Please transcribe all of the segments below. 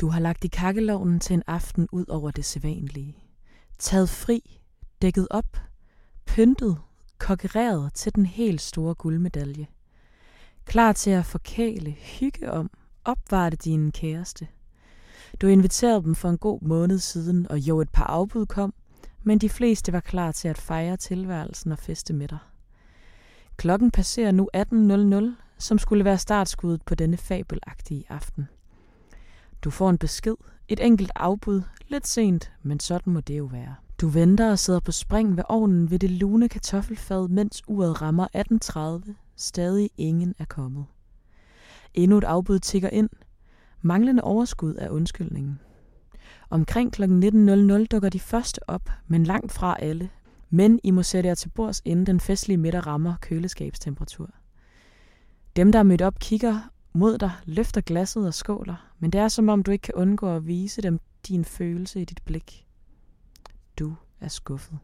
Du har lagt i kakkelovnen til en aften ud over det sædvanlige. Taget fri, dækket op, pyntet, kokkereret til den helt store guldmedalje. Klar til at forkæle, hygge om, opvarte din kæreste. Du inviterede dem for en god måned siden, og jo et par afbud kom, men de fleste var klar til at fejre tilværelsen og feste med dig. Klokken passerer nu 18.00, som skulle være startskuddet på denne fabelagtige aften. Du får en besked, et enkelt afbud, lidt sent, men sådan må det jo være. Du venter og sidder på spring ved ovnen ved det lune kartoffelfad, mens uret rammer 18.30. Stadig ingen er kommet. Endnu et afbud tigger ind. Manglende overskud er undskyldningen. Omkring kl. 19.00 dukker de første op, men langt fra alle. Men I må sætte jer til bords, inden den festlige middag rammer køleskabstemperatur. Dem, der er mødt op, kigger mod dig, løfter glasset og skåler, men det er som om du ikke kan undgå at vise dem din følelse i dit blik. Du er skuffet.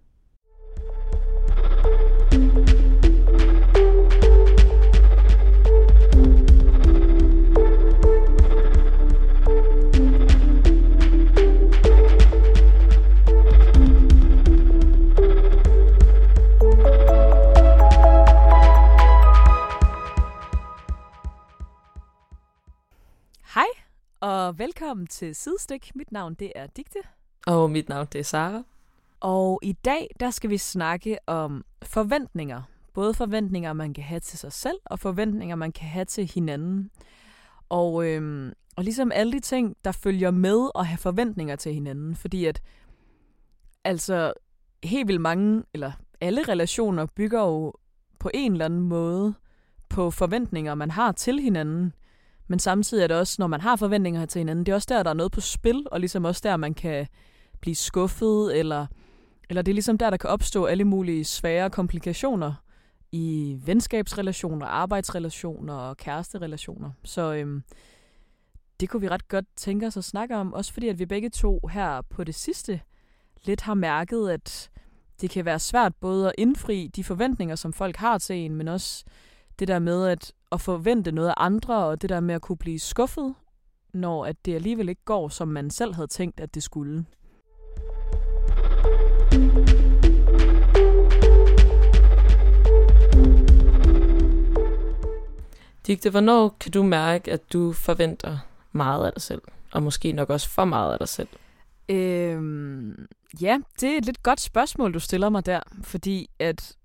Og velkommen til Sidestik. Mit navn det er Digte. Og mit navn det er Sara. Og i dag der skal vi snakke om forventninger. Både forventninger, man kan have til sig selv, og forventninger, man kan have til hinanden. Og, øhm, og ligesom alle de ting, der følger med at have forventninger til hinanden. Fordi at altså helt vildt mange, eller alle relationer bygger jo på en eller anden måde på forventninger, man har til hinanden. Men samtidig er det også, når man har forventninger til hinanden, det er også der, der er noget på spil, og ligesom også der, man kan blive skuffet, eller, eller det er ligesom der, der kan opstå alle mulige svære komplikationer i venskabsrelationer, arbejdsrelationer og kæresterelationer. Så øhm, det kunne vi ret godt tænke os at snakke om, også fordi at vi begge to her på det sidste lidt har mærket, at det kan være svært både at indfri de forventninger, som folk har til en, men også det der med at, at forvente noget af andre, og det der med at kunne blive skuffet, når at det alligevel ikke går, som man selv havde tænkt, at det skulle. Digte, hvornår kan du mærke, at du forventer meget af dig selv? Og måske nok også for meget af dig selv? Øhm, ja, det er et lidt godt spørgsmål, du stiller mig der, fordi at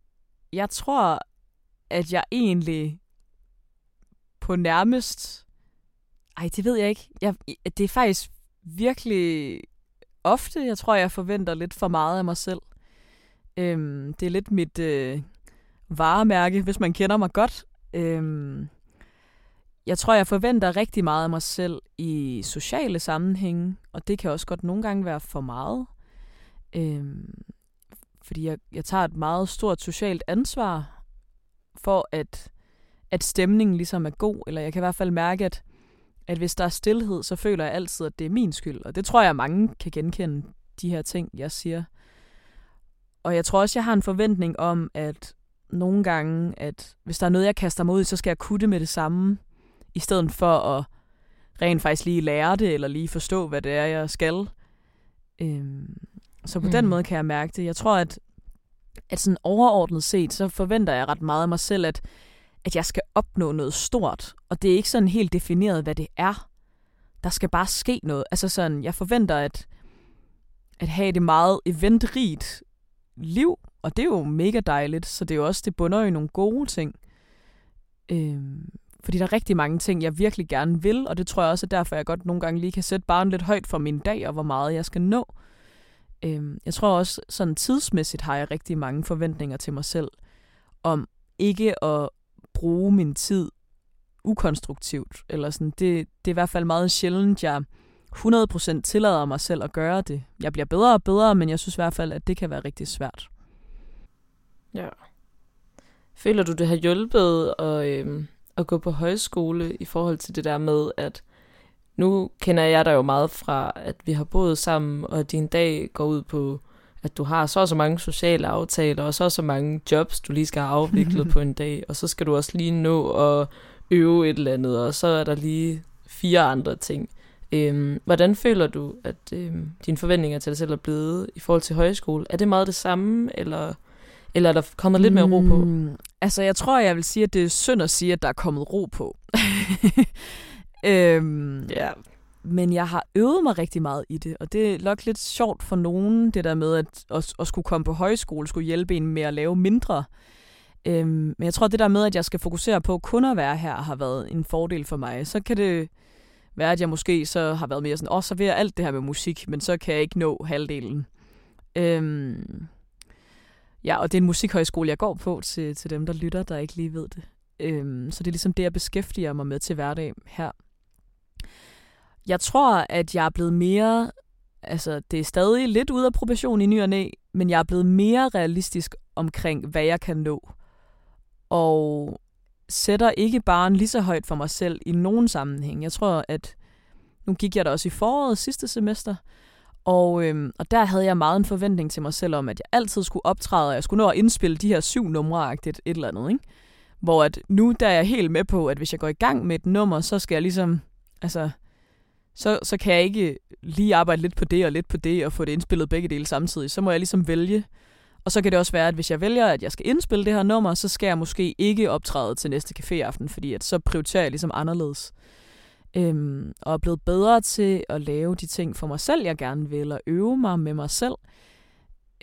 jeg tror, at jeg egentlig på nærmest... Ej, det ved jeg ikke. Jeg, det er faktisk virkelig ofte, jeg tror, jeg forventer lidt for meget af mig selv. Øhm, det er lidt mit øh, varemærke, hvis man kender mig godt. Øhm, jeg tror, jeg forventer rigtig meget af mig selv i sociale sammenhænge, og det kan også godt nogle gange være for meget. Øhm, fordi jeg, jeg tager et meget stort socialt ansvar for, at, at stemningen ligesom er god. Eller jeg kan i hvert fald mærke, at, at hvis der er stillhed, så føler jeg altid, at det er min skyld. Og det tror jeg, mange kan genkende, de her ting, jeg siger. Og jeg tror også, jeg har en forventning om, at nogle gange, at hvis der er noget, jeg kaster mig ud så skal jeg kutte med det samme, i stedet for at rent faktisk lige lære det, eller lige forstå, hvad det er, jeg skal. Øhm, så på mm. den måde kan jeg mærke det. Jeg tror, at, at sådan overordnet set, så forventer jeg ret meget af mig selv, at, at jeg skal opnå noget stort. Og det er ikke sådan helt defineret, hvad det er. Der skal bare ske noget. Altså sådan, jeg forventer at, at have det meget eventrigt liv, og det er jo mega dejligt, så det er jo også, det bunder i nogle gode ting. Øhm, fordi der er rigtig mange ting, jeg virkelig gerne vil, og det tror jeg også er derfor, jeg godt nogle gange lige kan sætte barnet lidt højt for min dag, og hvor meget jeg skal nå. Øhm, jeg tror også, sådan tidsmæssigt har jeg rigtig mange forventninger til mig selv, om ikke at bruge min tid ukonstruktivt. Eller sådan. Det, det er i hvert fald meget sjældent, jeg 100% tillader mig selv at gøre det. Jeg bliver bedre og bedre, men jeg synes i hvert fald, at det kan være rigtig svært. Ja. Føler du, det har hjulpet at, øhm, at gå på højskole i forhold til det der med, at nu kender jeg dig jo meget fra, at vi har boet sammen, og din dag går ud på, at du har så og så mange sociale aftaler, og så og så mange jobs, du lige skal have afviklet på en dag, og så skal du også lige nå at øve et eller andet, og så er der lige fire andre ting. Øhm, hvordan føler du, at øhm, dine forventninger til dig selv er blevet i forhold til højskole? Er det meget det samme, eller, eller er der kommet lidt mere ro på? Mm, altså, jeg tror, jeg vil sige, at det er synd at sige, at der er kommet ro på. øhm, ja. Men jeg har øvet mig rigtig meget i det, og det er nok lidt sjovt for nogen, det der med at, at, at skulle komme på højskole, skulle hjælpe en med at lave mindre. Øhm, men jeg tror, det der med, at jeg skal fokusere på kun at være her, har været en fordel for mig. Så kan det være, at jeg måske så har været mere sådan, åh, så vil jeg alt det her med musik, men så kan jeg ikke nå halvdelen. Øhm, ja, og det er en musikhøjskole, jeg går på til, til dem, der lytter, der ikke lige ved det. Øhm, så det er ligesom det, jeg beskæftiger mig med til hverdag her. Jeg tror, at jeg er blevet mere... Altså, det er stadig lidt ude af proportion i ny og næ, men jeg er blevet mere realistisk omkring, hvad jeg kan nå. Og sætter ikke bare lige så højt for mig selv i nogen sammenhæng. Jeg tror, at nu gik jeg da også i foråret sidste semester, og, øhm, og der havde jeg meget en forventning til mig selv om, at jeg altid skulle optræde, og jeg skulle nå at indspille de her syv numre et eller andet. Ikke? Hvor at nu der er jeg helt med på, at hvis jeg går i gang med et nummer, så skal jeg ligesom, altså, så, så kan jeg ikke lige arbejde lidt på det og lidt på det, og få det indspillet begge dele samtidig. Så må jeg ligesom vælge, og så kan det også være, at hvis jeg vælger, at jeg skal indspille det her nummer, så skal jeg måske ikke optræde til næste caféaften, fordi at så prioriterer jeg ligesom anderledes. Øhm, og er blevet bedre til at lave de ting for mig selv, jeg gerne vil, og øve mig med mig selv.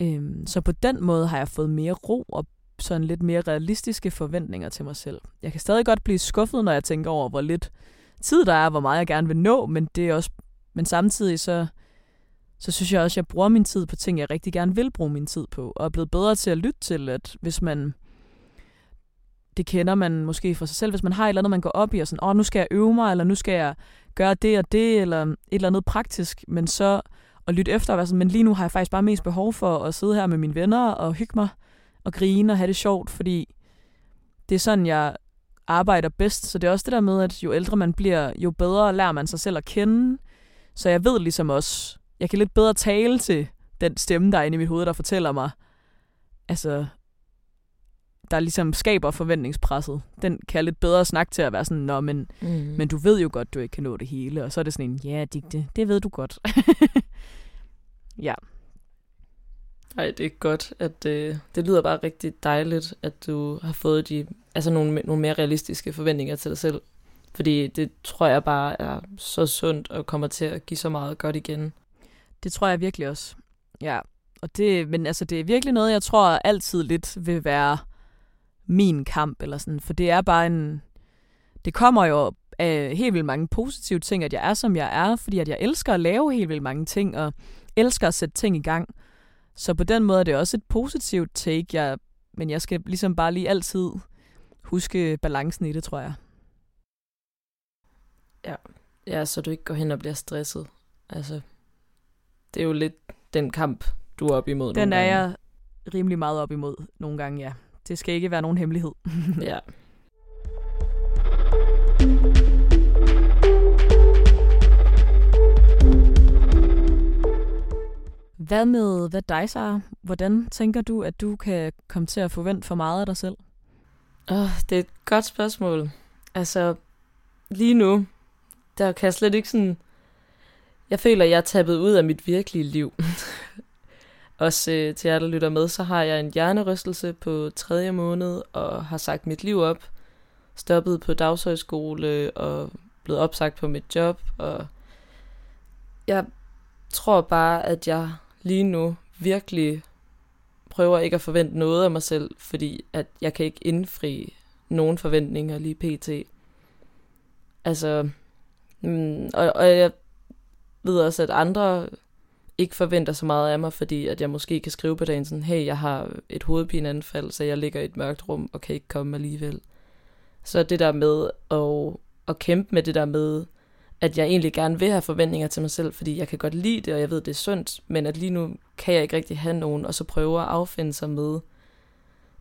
Øhm, så på den måde har jeg fået mere ro og sådan lidt mere realistiske forventninger til mig selv. Jeg kan stadig godt blive skuffet, når jeg tænker over, hvor lidt tid der er, hvor meget jeg gerne vil nå, men det er også men samtidig så så synes jeg også, at jeg bruger min tid på ting, jeg rigtig gerne vil bruge min tid på, og er blevet bedre til at lytte til, at hvis man, det kender man måske for sig selv, hvis man har et eller andet, man går op i, og sådan, åh, oh, nu skal jeg øve mig, eller nu skal jeg gøre det og det, eller et eller andet praktisk, men så at lytte efter, og være sådan, men lige nu har jeg faktisk bare mest behov for at sidde her med mine venner og hygge mig, og grine og have det sjovt, fordi det er sådan, jeg arbejder bedst. Så det er også det der med, at jo ældre man bliver, jo bedre lærer man sig selv at kende. Så jeg ved ligesom også, jeg kan lidt bedre tale til den stemme, der er inde i mit hoved, der fortæller mig, altså, der ligesom skaber forventningspresset. Den kan jeg lidt bedre snakke til at være sådan, Nå, men, mm. men du ved jo godt, du ikke kan nå det hele. Og så er det sådan en, ja, digte, det ved du godt. ja. Ej, det er godt, at øh, det lyder bare rigtig dejligt, at du har fået de, altså nogle, nogle mere realistiske forventninger til dig selv. Fordi det tror jeg bare er så sundt og kommer til at give så meget godt igen. Det tror jeg virkelig også. Ja, og det, men altså, det er virkelig noget, jeg tror altid lidt vil være min kamp, eller sådan, for det er bare en, det kommer jo af helt vildt mange positive ting, at jeg er, som jeg er, fordi at jeg elsker at lave helt vildt mange ting, og elsker at sætte ting i gang. Så på den måde er det også et positivt take, jeg, men jeg skal ligesom bare lige altid huske balancen i det, tror jeg. Ja. ja, så du ikke går hen og bliver stresset. Altså, det er jo lidt den kamp, du er op imod Den nogle er gange. jeg rimelig meget op imod nogle gange, ja. Det skal ikke være nogen hemmelighed. ja. Hvad med hvad dig, Sarah? Hvordan tænker du, at du kan komme til at forvente for meget af dig selv? Oh, det er et godt spørgsmål. Altså, lige nu, der kan jeg slet ikke sådan jeg føler, jeg er tappet ud af mit virkelige liv. Også øh, til jer, der lytter med, så har jeg en hjernerystelse på tredje måned, og har sagt mit liv op. Stoppet på dagshøjskole, og blevet opsagt på mit job, og jeg tror bare, at jeg lige nu virkelig prøver ikke at forvente noget af mig selv, fordi at jeg kan ikke indfri nogen forventninger lige pt. Altså, mm, og, og jeg ved også, at andre ikke forventer så meget af mig, fordi at jeg måske kan skrive på dagen sådan, hey, jeg har et hovedpineanfald, så jeg ligger i et mørkt rum og kan ikke komme alligevel. Så det der med at, at kæmpe med det der med, at jeg egentlig gerne vil have forventninger til mig selv, fordi jeg kan godt lide det, og jeg ved, det er sundt, men at lige nu kan jeg ikke rigtig have nogen, og så prøve at affinde sig med,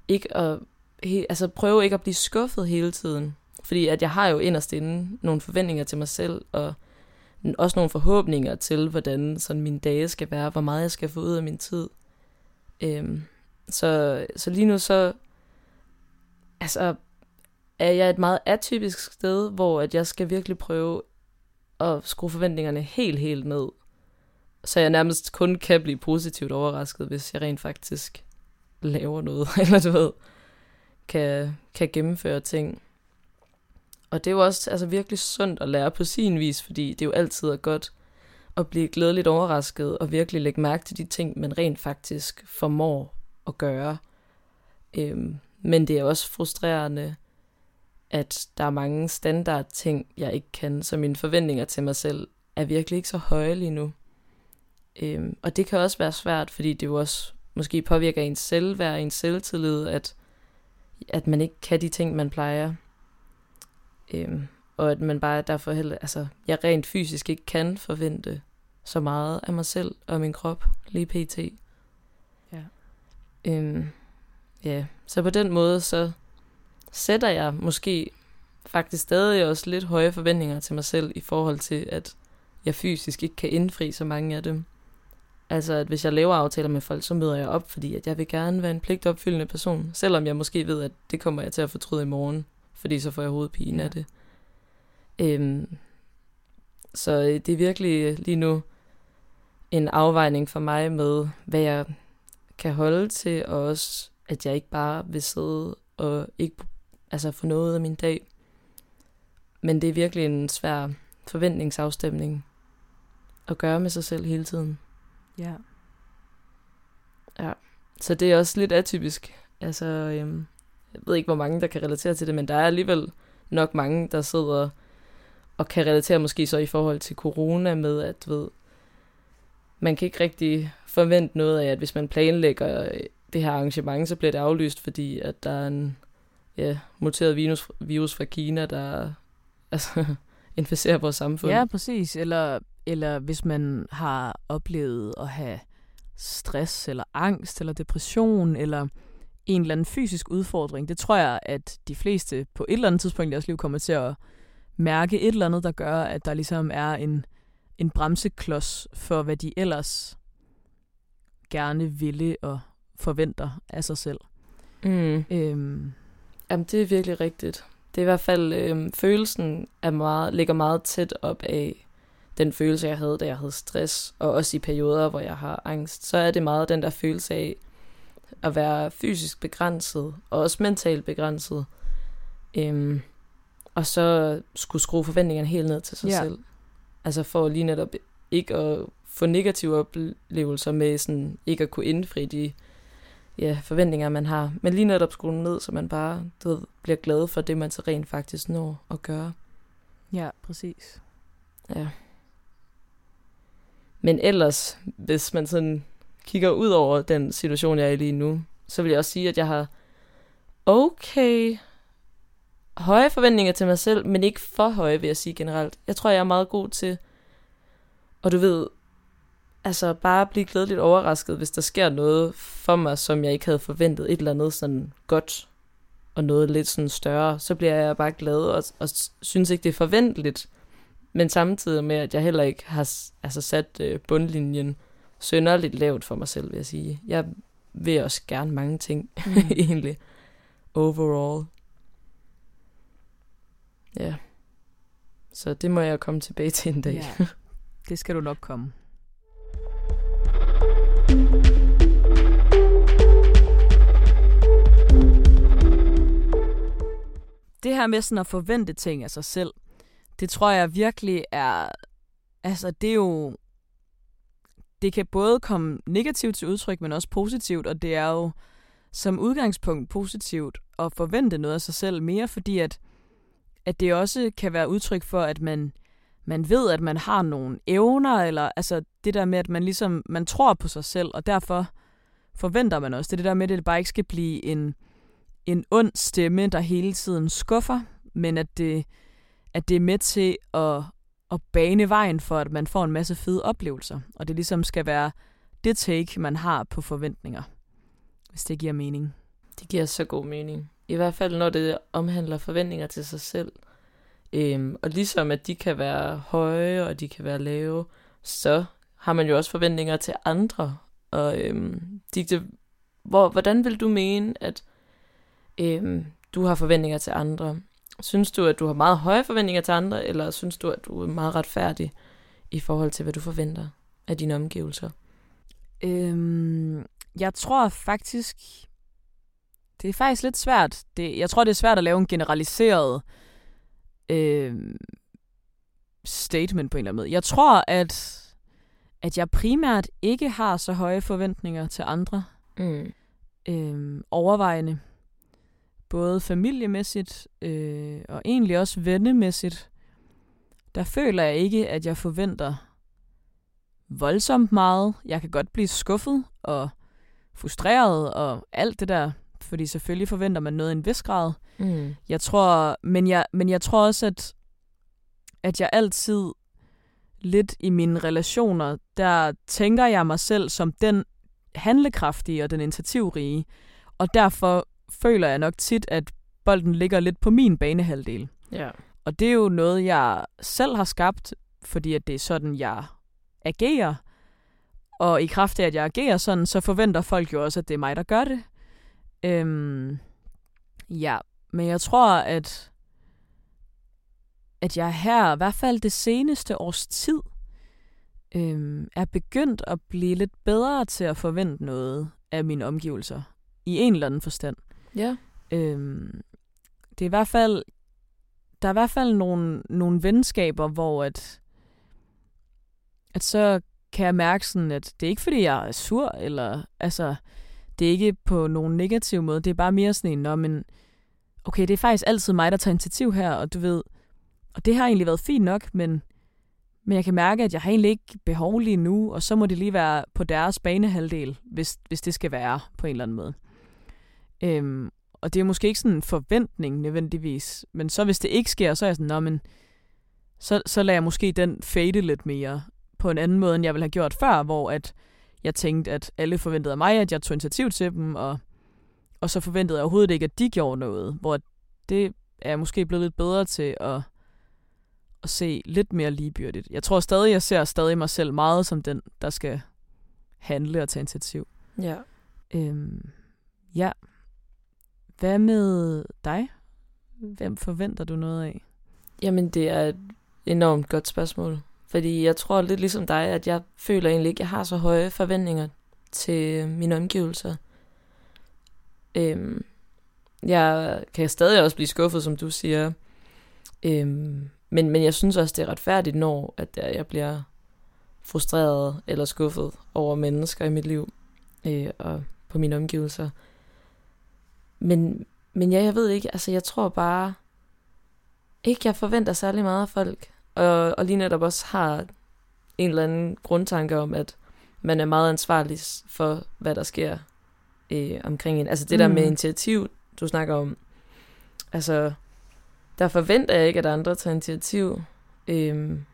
ikke at, he, altså prøve ikke at blive skuffet hele tiden, fordi at jeg har jo inderst inde nogle forventninger til mig selv, og også nogle forhåbninger til, hvordan sådan mine dage skal være, hvor meget jeg skal få ud af min tid. Øhm, så, så lige nu så altså, er jeg et meget atypisk sted, hvor at jeg skal virkelig prøve at skrue forventningerne helt, helt ned. Så jeg nærmest kun kan blive positivt overrasket, hvis jeg rent faktisk laver noget, eller du ved, kan, kan gennemføre ting. Og det er jo også altså, virkelig sundt at lære på sin vis, fordi det er jo altid er godt at blive glædeligt overrasket og virkelig lægge mærke til de ting, man rent faktisk formår at gøre. Øhm, men det er også frustrerende, at der er mange standard ting, jeg ikke kan, så mine forventninger til mig selv er virkelig ikke så høje lige nu. Øhm, og det kan også være svært, fordi det jo også måske påvirker ens selvværd, ens selvtillid, at, at man ikke kan de ting, man plejer. Øhm, og at man bare derfor heller, altså, jeg rent fysisk ikke kan forvente så meget af mig selv og min krop lige pt. Ja. Øhm, ja, så på den måde, så sætter jeg måske faktisk stadig også lidt høje forventninger til mig selv i forhold til, at jeg fysisk ikke kan indfri så mange af dem. Altså, at hvis jeg laver aftaler med folk, så møder jeg op, fordi at jeg vil gerne være en pligtopfyldende person, selvom jeg måske ved, at det kommer jeg til at fortryde i morgen, fordi så får jeg hovedpine af det. Øhm, så øh, det er virkelig lige nu en afvejning for mig med, hvad jeg kan holde til, og også, at jeg ikke bare vil sidde og ikke altså få noget af min dag. Men det er virkelig en svær forventningsafstemning at gøre med sig selv hele tiden. Ja. Ja, så det er også lidt atypisk. Altså, øhm, jeg ved ikke, hvor mange, der kan relatere til det, men der er alligevel nok mange, der sidder og kan relatere måske så i forhold til corona med, at ved, man kan ikke rigtig forvente noget af, at hvis man planlægger det her arrangement, så bliver det aflyst, fordi at der er en ja, muteret virus, virus fra Kina, der altså, inficerer vores samfund. Ja, præcis. Eller, eller hvis man har oplevet at have stress, eller angst, eller depression, eller en eller anden fysisk udfordring. Det tror jeg, at de fleste på et eller andet tidspunkt i deres liv kommer til at mærke et eller andet, der gør, at der ligesom er en, en bremseklods for, hvad de ellers gerne ville og forventer af sig selv. Mm. Øhm, Jamen, det er virkelig rigtigt. Det er i hvert fald, øh, følelsen er meget, ligger meget tæt op af den følelse, jeg havde, da jeg havde stress, og også i perioder, hvor jeg har angst. Så er det meget den der følelse af at være fysisk begrænset, og også mentalt begrænset. Øhm, og så skulle skrue forventningerne helt ned til sig Ja. selv. Altså for lige netop ikke at få negative oplevelser med sådan ikke at kunne indfri de ja, forventninger, man har. Men lige netop skrue ned, så man bare du ved, bliver glad for det, man så rent faktisk når at gøre. ja, præcis. Ja. Men ellers, hvis man sådan kigger ud over den situation, jeg er i lige nu, så vil jeg også sige, at jeg har okay høje forventninger til mig selv, men ikke for høje, vil jeg sige generelt. Jeg tror, jeg er meget god til, og du ved, altså bare blive glædeligt overrasket, hvis der sker noget for mig, som jeg ikke havde forventet, et eller andet sådan godt, og noget lidt sådan større, så bliver jeg bare glad, og, og synes ikke, det er forventeligt, men samtidig med, at jeg heller ikke har altså, sat øh, bundlinjen sønderligt lavt for mig selv, vil jeg sige. Jeg vil også gerne mange ting, Mm. egentlig, overall. Ja. Så det må jeg komme tilbage til en dag. Ja, det skal du nok komme. Det her med sådan at forvente ting af sig selv, det tror jeg virkelig er, altså det er jo, det kan både komme negativt til udtryk, men også positivt, og det er jo som udgangspunkt positivt at forvente noget af sig selv mere, fordi at, at det også kan være udtryk for, at man, man ved, at man har nogle evner, eller altså det der med, at man ligesom, man tror på sig selv, og derfor forventer man også. Det er det der med, at det bare ikke skal blive en, en ond stemme, der hele tiden skuffer, men at det, at det er med til at, at bane vejen for, at man får en masse fede oplevelser. Og det ligesom skal være det take, man har på forventninger, hvis det giver mening. Det giver så god mening. I hvert fald, når det omhandler forventninger til sig selv. Øhm, og ligesom at de kan være høje, og de kan være lave, så har man jo også forventninger til andre. Og øhm, Digte, hvor, hvordan vil du mene, at øhm, du har forventninger til andre? Synes du, at du har meget høje forventninger til andre, eller synes du, at du er meget retfærdig i forhold til, hvad du forventer af dine omgivelser? Øhm, jeg tror faktisk, det er faktisk lidt svært. Det, jeg tror, det er svært at lave en generaliseret øhm, statement på en eller anden måde. Jeg tror, at, at jeg primært ikke har så høje forventninger til andre. Mm. Øhm, overvejende. Både familiemæssigt øh, og egentlig også vennemæssigt. Der føler jeg ikke, at jeg forventer voldsomt meget. Jeg kan godt blive skuffet og frustreret og alt det der, fordi selvfølgelig forventer man noget i en vis grad. Mm. Jeg tror, men jeg, men jeg tror også, at, at jeg altid lidt i mine relationer, der tænker jeg mig selv som den handlekraftige og den initiativrige, og derfor føler jeg nok tit, at bolden ligger lidt på min banehalvdel. Ja. Og det er jo noget, jeg selv har skabt, fordi at det er sådan, jeg agerer. Og i kraft af, at jeg agerer sådan, så forventer folk jo også, at det er mig, der gør det. Øhm, ja, men jeg tror, at, at jeg her, i hvert fald det seneste års tid, øhm, er begyndt at blive lidt bedre til at forvente noget af mine omgivelser. I en eller anden forstand. Ja. Øhm, det er i hvert fald, der er i hvert fald nogle, nogle venskaber, hvor at, at så kan jeg mærke sådan, at det er ikke fordi, jeg er sur, eller altså, det er ikke på nogen negativ måde, det er bare mere sådan en, Nå, men okay, det er faktisk altid mig, der tager initiativ her, og du ved, og det har egentlig været fint nok, men, men jeg kan mærke, at jeg har egentlig ikke behov lige nu, og så må det lige være på deres banehalvdel, hvis, hvis det skal være på en eller anden måde. Øhm, og det er måske ikke sådan en forventning nødvendigvis, men så hvis det ikke sker, så er jeg sådan, Nå, men så, så lader jeg måske den fade lidt mere på en anden måde, end jeg ville have gjort før, hvor at jeg tænkte, at alle forventede af mig, at jeg tog initiativ til dem, og, og så forventede jeg overhovedet ikke, at de gjorde noget, hvor det er jeg måske blevet lidt bedre til at, at se lidt mere ligebyrdigt. Jeg tror stadig, jeg ser stadig mig selv meget som den, der skal handle og tage initiativ. Ja. Øhm, ja. Hvad med dig? Hvem forventer du noget af? Jamen, det er et enormt godt spørgsmål. Fordi jeg tror lidt ligesom dig, at jeg føler egentlig ikke, at jeg har så høje forventninger til mine omgivelser. Øhm, jeg kan stadig også blive skuffet, som du siger. Øhm, men, men jeg synes også, det er retfærdigt, når at jeg bliver frustreret eller skuffet over mennesker i mit liv øh, og på mine omgivelser. Men, men ja, jeg ved ikke, altså jeg tror bare ikke, jeg forventer særlig meget af folk. Og, og lige netop også har en eller anden grundtanke om, at man er meget ansvarlig for, hvad der sker øh, omkring en. Altså det der med Mm. initiativ, du snakker om. Altså, der forventer jeg ikke, at andre tager initiativ. Øhm,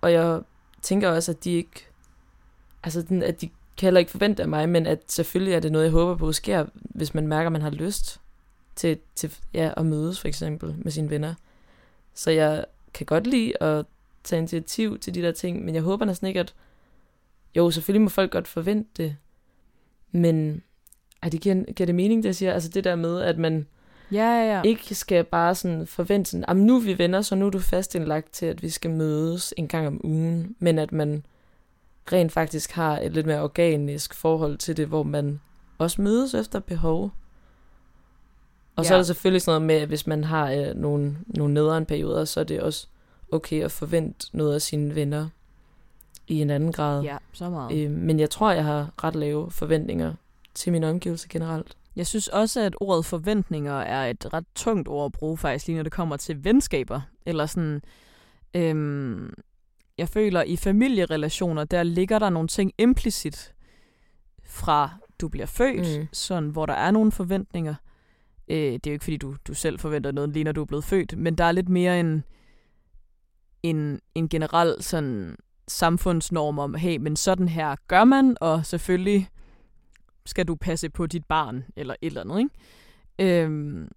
og jeg tænker også, at de ikke... Altså, den- at de kan heller ikke forvente af mig, men at selvfølgelig er det noget, jeg håber på sker, hvis man mærker, at man har lyst til, til ja, at mødes for eksempel med sine venner. Så jeg kan godt lide at tage initiativ til de der ting, men jeg håber næsten ikke, at... Jo, selvfølgelig må folk godt forvente det, men ej, det giver, giver det mening, det jeg siger? Altså det der med, at man Ja, ja, ja. ikke skal bare sådan forvente sådan, "Jamen, nu er vi venner, så nu er du fast indlagt til, at vi skal mødes en gang om ugen, men at man rent faktisk har et lidt mere organisk forhold til det, hvor man også mødes efter behov. Og så Ja. er der selvfølgelig sådan noget med, at hvis man har øh, nogle, nogle nederen perioder, så er det også okay at forvente noget af sine venner i en anden grad. Ja, så meget. Øh, men jeg tror, jeg har ret lave forventninger til min omgivelse generelt. Jeg synes også, at ordet forventninger er et ret tungt ord at bruge faktisk, lige når det kommer til venskaber. Eller sådan, øhm, jeg føler, i familierelationer, der ligger der nogle ting implicit fra du bliver født, mm. sådan, hvor der er nogle forventninger. Øh, det er jo ikke, fordi du, du selv forventer noget, lige når du er blevet født, men der er lidt mere en, en, en generel sådan, samfundsnorm om, hey, men sådan her gør man, og selvfølgelig skal du passe på dit barn, eller et eller andet, ikke? Øhm,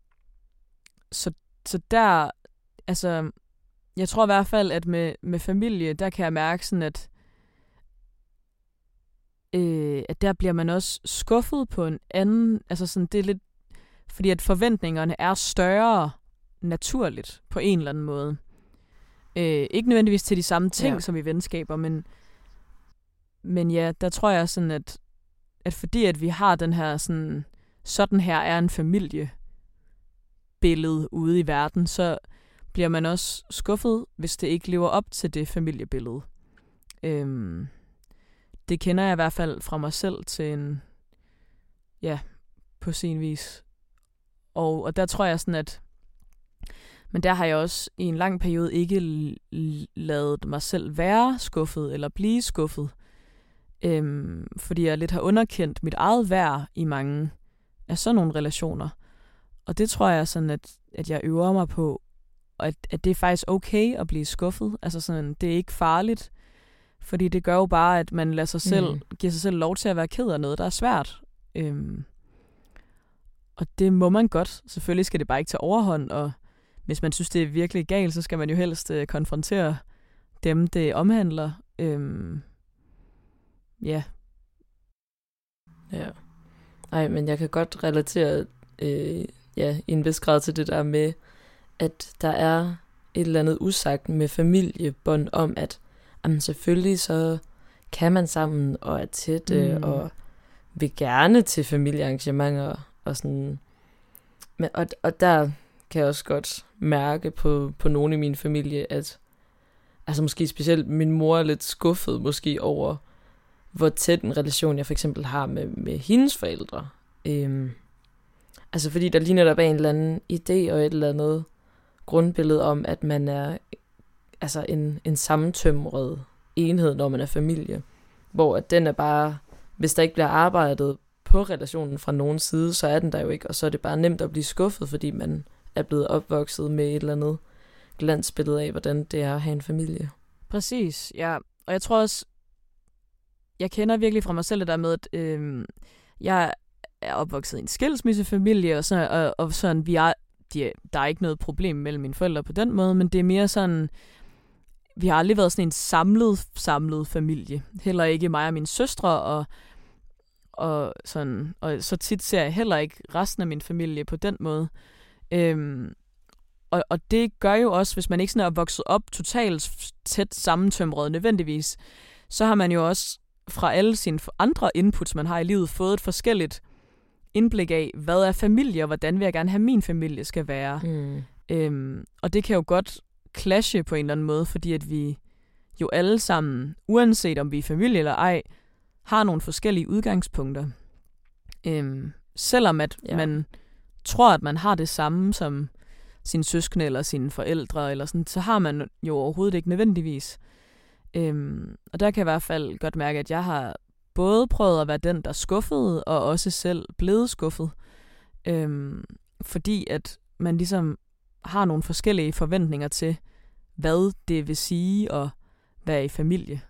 så, så der, altså, jeg tror i hvert fald, at med, med familie, der kan jeg mærke sådan, at, øh, at der bliver man også skuffet på en anden, altså sådan, det er lidt, fordi at forventningerne er større, naturligt på en eller anden måde. Øh, ikke nødvendigvis til de samme ting Ja. som i venskaber, men, men ja, der tror jeg sådan, at, at fordi at vi har den her sådan, sådan her er en familie billede ude i verden, så bliver man også skuffet, hvis det ikke lever op til det familiebillede. Øhm, det kender jeg i hvert fald fra mig selv til en, ja, på sin vis. Og, og der tror jeg sådan, at men der har jeg også i en lang periode ikke lavet mig selv være skuffet eller blive skuffet. Øhm, fordi jeg lidt har underkendt mit eget værd i mange af sådan nogle relationer. Og det tror jeg sådan, at, at jeg øver mig på, og at, at det er faktisk okay at blive skuffet. Altså sådan, det er ikke farligt, fordi det gør jo bare, at man lader sig selv, mm. giver sig selv lov til at være ked af noget, der er svært. Øhm, og det må man godt. Selvfølgelig skal det bare ikke tage overhånd, og hvis man synes, det er virkelig galt, så skal man jo helst øh, konfrontere dem, det omhandler. Øhm, ja, Ja. Ej, men jeg kan godt relatere øh, ja, i en vis grad til det der med, at der er et eller andet usagt med familiebånd om, at jamen, selvfølgelig så kan man sammen og er tætte Mm. mm. og vil gerne til familiearrangementer og sådan. Men, og, og der kan jeg også godt mærke på, på nogen i min familie, at altså måske specielt min mor er lidt skuffet måske over, hvor tæt en relation jeg for eksempel har med, med hendes forældre. Øhm, altså fordi der lige netop er en eller anden idé og et eller andet grundbillede om, at man er altså en, en sammentømret enhed, når man er familie. Hvor at den er bare, hvis der ikke bliver arbejdet på relationen fra nogen side, så er den der jo ikke, og så er det bare nemt at blive skuffet, fordi man er blevet opvokset med et eller andet glansbillede af, hvordan det er at have en familie. Præcis, ja. Og jeg tror også, jeg kender virkelig fra mig selv det der med, at øh, jeg er opvokset i en skilsmissefamilie, og, så, og, og sådan, vi er, de, der er ikke noget problem mellem mine forældre på den måde, men det er mere sådan, vi har aldrig været sådan en samlet, samlet familie. Heller ikke mig og mine søstre, og, og, sådan, og så tit ser jeg heller ikke resten af min familie på den måde. Øhm, og, og det gør jo også, hvis man ikke sådan er vokset op totalt tæt sammentømret nødvendigvis, så har man jo også fra alle sine andre inputs, man har i livet, fået et forskelligt indblik af, hvad er familie, og hvordan vil jeg gerne have min familie skal være. Mm. Øhm, og det kan jo godt clashe på en eller anden måde, fordi at vi jo alle sammen, uanset om vi er familie eller ej, har nogle forskellige udgangspunkter. Øhm, selvom at Ja. man tror, at man har det samme som sine søskende eller sine forældre, eller sådan, så har man jo overhovedet ikke nødvendigvis. Øhm, og der kan jeg i hvert fald godt mærke, at jeg har både prøvet at være den, der skuffede, og også selv blevet skuffet. Øhm, fordi at man ligesom har nogle forskellige forventninger til, hvad det vil sige at være i familie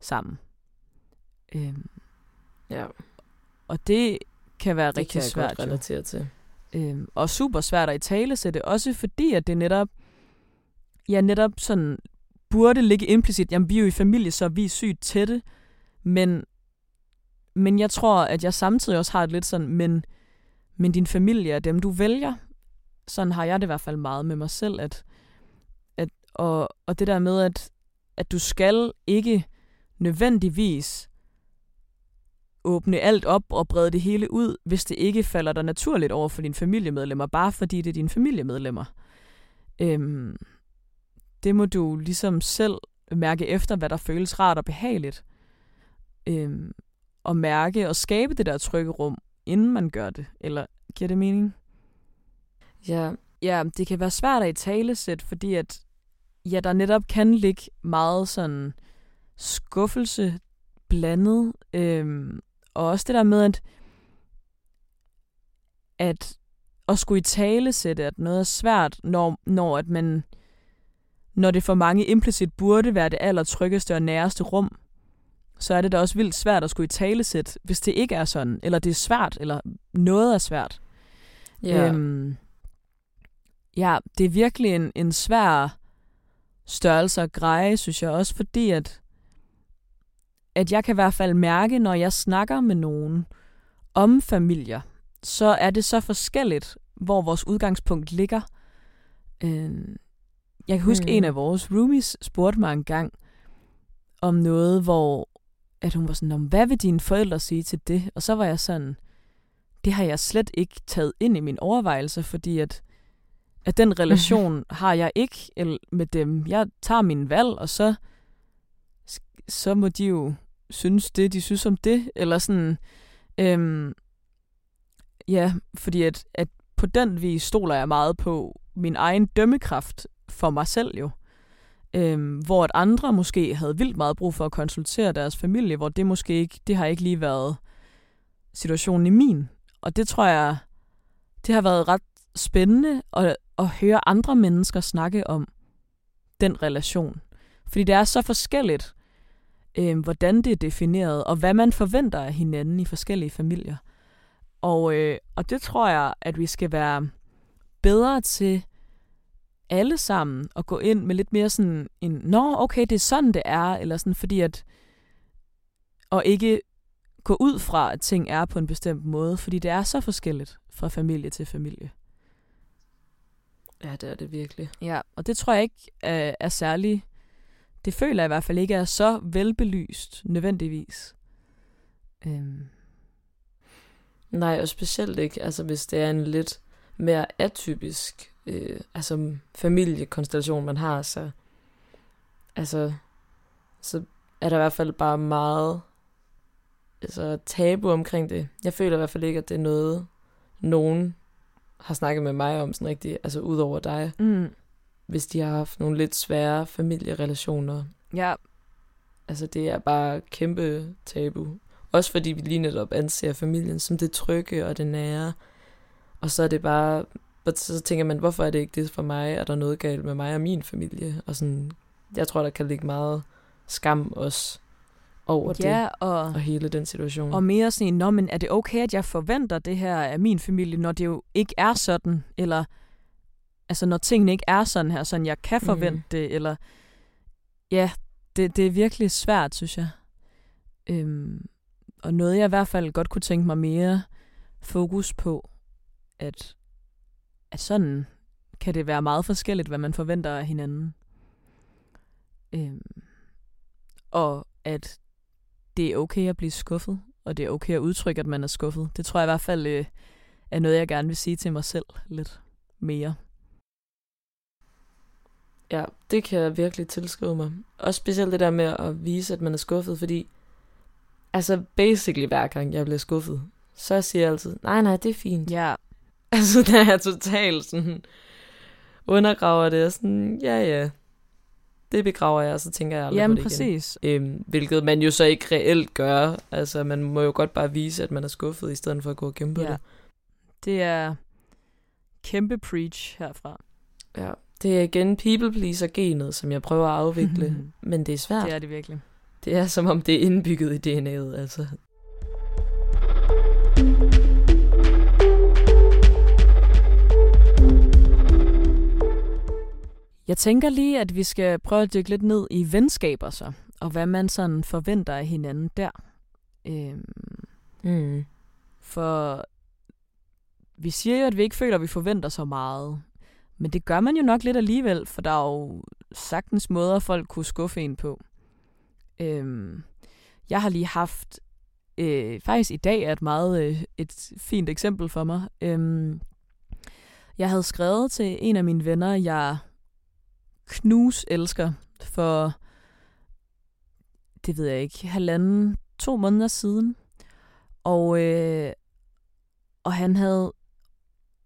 sammen. Øhm, Ja, og det kan være det rigtig kan jeg svært. godt jo. relatere til. Øhm, og super svært at i tale sætte, også fordi at det netop, ja netop sådan, burde ligge implicit, jamen vi er jo i familie, så vi er sygt tætte, men, men jeg tror, at jeg samtidig også har det lidt sådan, men, men din familie er dem, du vælger. Sådan har jeg det i hvert fald meget med mig selv, at, at og, og det der med, at, at du skal ikke nødvendigvis åbne alt op og brede det hele ud, hvis det ikke falder dig naturligt over for dine familiemedlemmer, bare fordi det er dine familiemedlemmer. Øhm, det må du ligesom selv mærke efter, hvad der føles rart og behageligt. Øhm, og mærke og skabe det der trygge rum, inden man gør det. Eller giver det mening? Ja, Ja, det kan være svært at i talesæt, fordi at ja, der netop kan ligge meget sådan skuffelse blandet. Øhm, og også det der med, at, at at skulle i tale sætte, at noget er svært, når, når, at man, når det for mange implicit burde være det allertryggeste og næreste rum, så er det da også vildt svært at skulle i tale sætte, hvis det ikke er sådan, eller det er svært, eller noget er svært. ja. Øhm, ja, det er virkelig en, en svær størrelse at greje, synes jeg også, fordi at, at jeg kan i hvert fald mærke, når jeg snakker med nogen om familier, så er det så forskelligt, hvor vores udgangspunkt ligger. Øh, jeg kan huske, mm. en af vores roomies spurgte mig en gang om noget, hvor at hun var sådan, hvad vil dine forældre sige til det? Og så var jeg sådan, det har jeg slet ikke taget ind i min overvejelse, fordi at, at den relation har jeg ikke med dem. Jeg tager min valg, og så, så må de jo synes det, de synes om det, eller sådan, øhm, ja, fordi at, at på den vis stoler jeg meget på min egen dømmekraft for mig selv jo. Øhm, hvor at andre måske havde vildt meget brug for at konsultere deres familie, hvor det måske ikke, det har ikke lige været situationen i min. Og det tror jeg, det har været ret spændende at, at høre andre mennesker snakke om den relation. Fordi det er så forskelligt, øh, hvordan det er defineret, og hvad man forventer af hinanden i forskellige familier. Og, øh, og det tror jeg, at vi skal være bedre til alle sammen at gå ind med lidt mere sådan en, nå, okay, det er sådan, det er, eller sådan, fordi at, og ikke gå ud fra, at ting er på en bestemt måde, fordi det er så forskelligt fra familie til familie. Ja, det er det virkelig. Ja, og det tror jeg ikke er, er særlig, det føler jeg i hvert fald ikke er så velbelyst nødvendigvis. Øhm. Nej, og specielt ikke, altså hvis det er en lidt mere atypisk øh, altså familiekonstellation, man har, så, altså, så er der i hvert fald bare meget altså, tabu omkring det. Jeg føler i hvert fald ikke, at det er noget, nogen har snakket med mig om sådan rigtigt, altså ud over dig. Mm. Hvis de har haft nogle lidt svære familierelationer. Ja. Altså det er bare kæmpe tabu. Også fordi vi lige netop anser familien som det trygge og det nære. Og så er det bare, så tænker man, hvorfor er det ikke det for mig? Er der noget galt med mig og min familie? Og sådan, jeg tror, der kan ligge meget skam også over ja, det og, og hele den situation. Og mere sådan, Nå, men er det okay, at jeg forventer det her af min familie, når det jo ikke er sådan? Eller altså når tingene ikke er sådan her, sådan jeg kan forvente mm. det, eller ja, det, det er virkelig svært, synes jeg. Øhm, og noget, jeg i hvert fald godt kunne tænke mig mere fokus på, at, at sådan kan det være meget forskelligt, hvad man forventer af hinanden. Øhm, og at det er okay at blive skuffet, og det er okay at udtrykke, at man er skuffet. Det tror jeg i hvert fald øh, er noget, jeg gerne vil sige til mig selv lidt mere. Ja, det kan jeg virkelig tilskrive mig. Også specielt det der med at vise, at man er skuffet, fordi altså basically hver gang jeg bliver skuffet, så siger jeg altid, nej, nej, det er fint. Ja. Altså, der er totalt sådan, undergraver det, og sådan, ja, ja, det begraver jeg, og så tænker jeg aldrig Jamen, på det præcis. igen. Øhm, hvilket man jo så ikke reelt gør. Altså, man må jo godt bare vise, at man er skuffet, i stedet for at gå og kæmpe ja. det. Det er kæmpe preach herfra. Ja, det er igen people pleaser genet, som jeg prøver at afvikle, men det er svært. Det er det virkelig. Det er som om det er indbygget i DNA'et, altså. Jeg tænker lige, at vi skal prøve at dykke lidt ned i venskaber så, og hvad man sådan forventer af hinanden der. Øhm, mm. For vi siger jo, at vi ikke føler, at vi forventer så meget. Men det gør man jo nok lidt alligevel, for der er jo sagtens måder, folk kunne skuffe en på. Øhm, jeg har lige haft, øh, faktisk i dag er et meget øh, et fint eksempel for mig. Øhm, jeg havde skrevet til en af mine venner, jeg knus elsker for, det ved jeg ikke, halvanden, to måneder siden. Og, øh, og han havde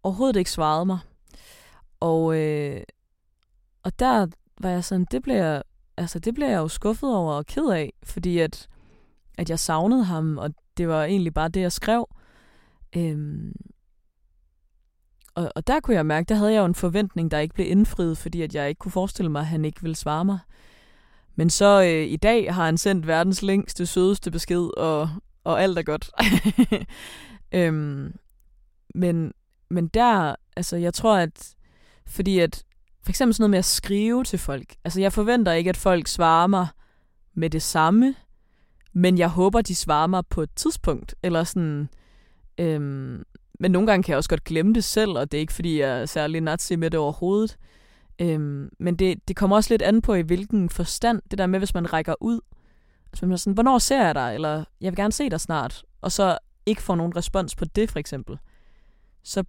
overhovedet ikke svaret mig. Og, øh, og der var jeg sådan, det blev jeg, altså, det blev jeg jo skuffet over og ked af, fordi at, at jeg savnede ham, og det var egentlig bare det, jeg skrev. Øhm, og, og der kunne jeg mærke, der havde jeg jo en forventning, der ikke blev indfriet, fordi at jeg ikke kunne forestille mig, at han ikke ville svare mig. Men så øh, i dag har han sendt verdens længste, sødeste besked, og, og alt er godt. øhm, men, men der, altså jeg tror, at fordi at for eksempel sådan noget med at skrive til folk. Altså jeg forventer ikke, at folk svarer mig med det samme, men jeg håber, de svarer mig på et tidspunkt. Eller sådan, øhm, men nogle gange kan jeg også godt glemme det selv, og det er ikke, fordi jeg er særlig nazi med det overhovedet. Øhm, men det, det kommer også lidt an på, i hvilken forstand, det der med, hvis man rækker ud, altså man er sådan, hvornår ser jeg dig, eller jeg vil gerne se dig snart, og så ikke får nogen respons på det, for eksempel. Så,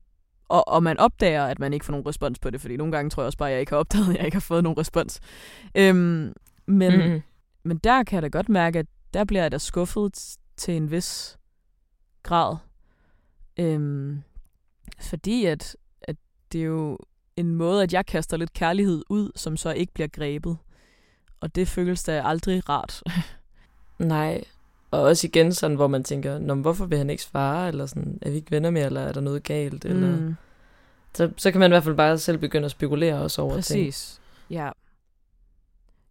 og, og man opdager, at man ikke får nogen respons på det, fordi nogle gange tror jeg også bare, at jeg ikke har opdaget, at jeg ikke har fået nogen respons. Øhm, men, mm. men der kan jeg da godt mærke, at der bliver jeg da skuffet til en vis grad. Øhm, fordi at, at det er jo en måde, at jeg kaster lidt kærlighed ud, som så ikke bliver grebet. Og det føles da aldrig rart. Nej, og også igen sådan, hvor man tænker, Nå, hvorfor vil han ikke svare, eller sådan, er vi ikke venner mere, eller er der noget galt, mm. eller... Så, så kan man i hvert fald bare selv begynde at spekulere også over Præcis. ting. Præcis, ja.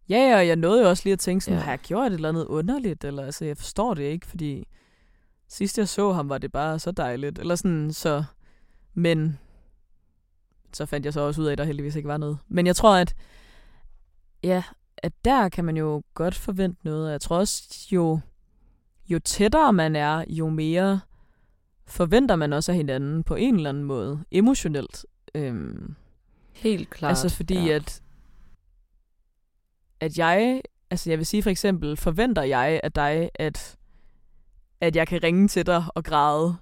Ja, og jeg nåede jo også lige at tænke sådan, ja. har jeg gjort et eller andet underligt, eller altså, jeg forstår det ikke, fordi sidst jeg så ham, var det bare så dejligt, eller sådan, så, men så fandt jeg så også ud af, at der heldigvis ikke var noget. Men jeg tror, at ja, at der kan man jo godt forvente noget. Jeg tror også, jo, jo tættere man er, jo mere forventer man også af hinanden på en eller anden måde, emotionelt. Øhm, Helt klart. Altså fordi, ja. at, at jeg, altså jeg vil sige for eksempel, forventer jeg af dig, at, at jeg kan ringe til dig og græde,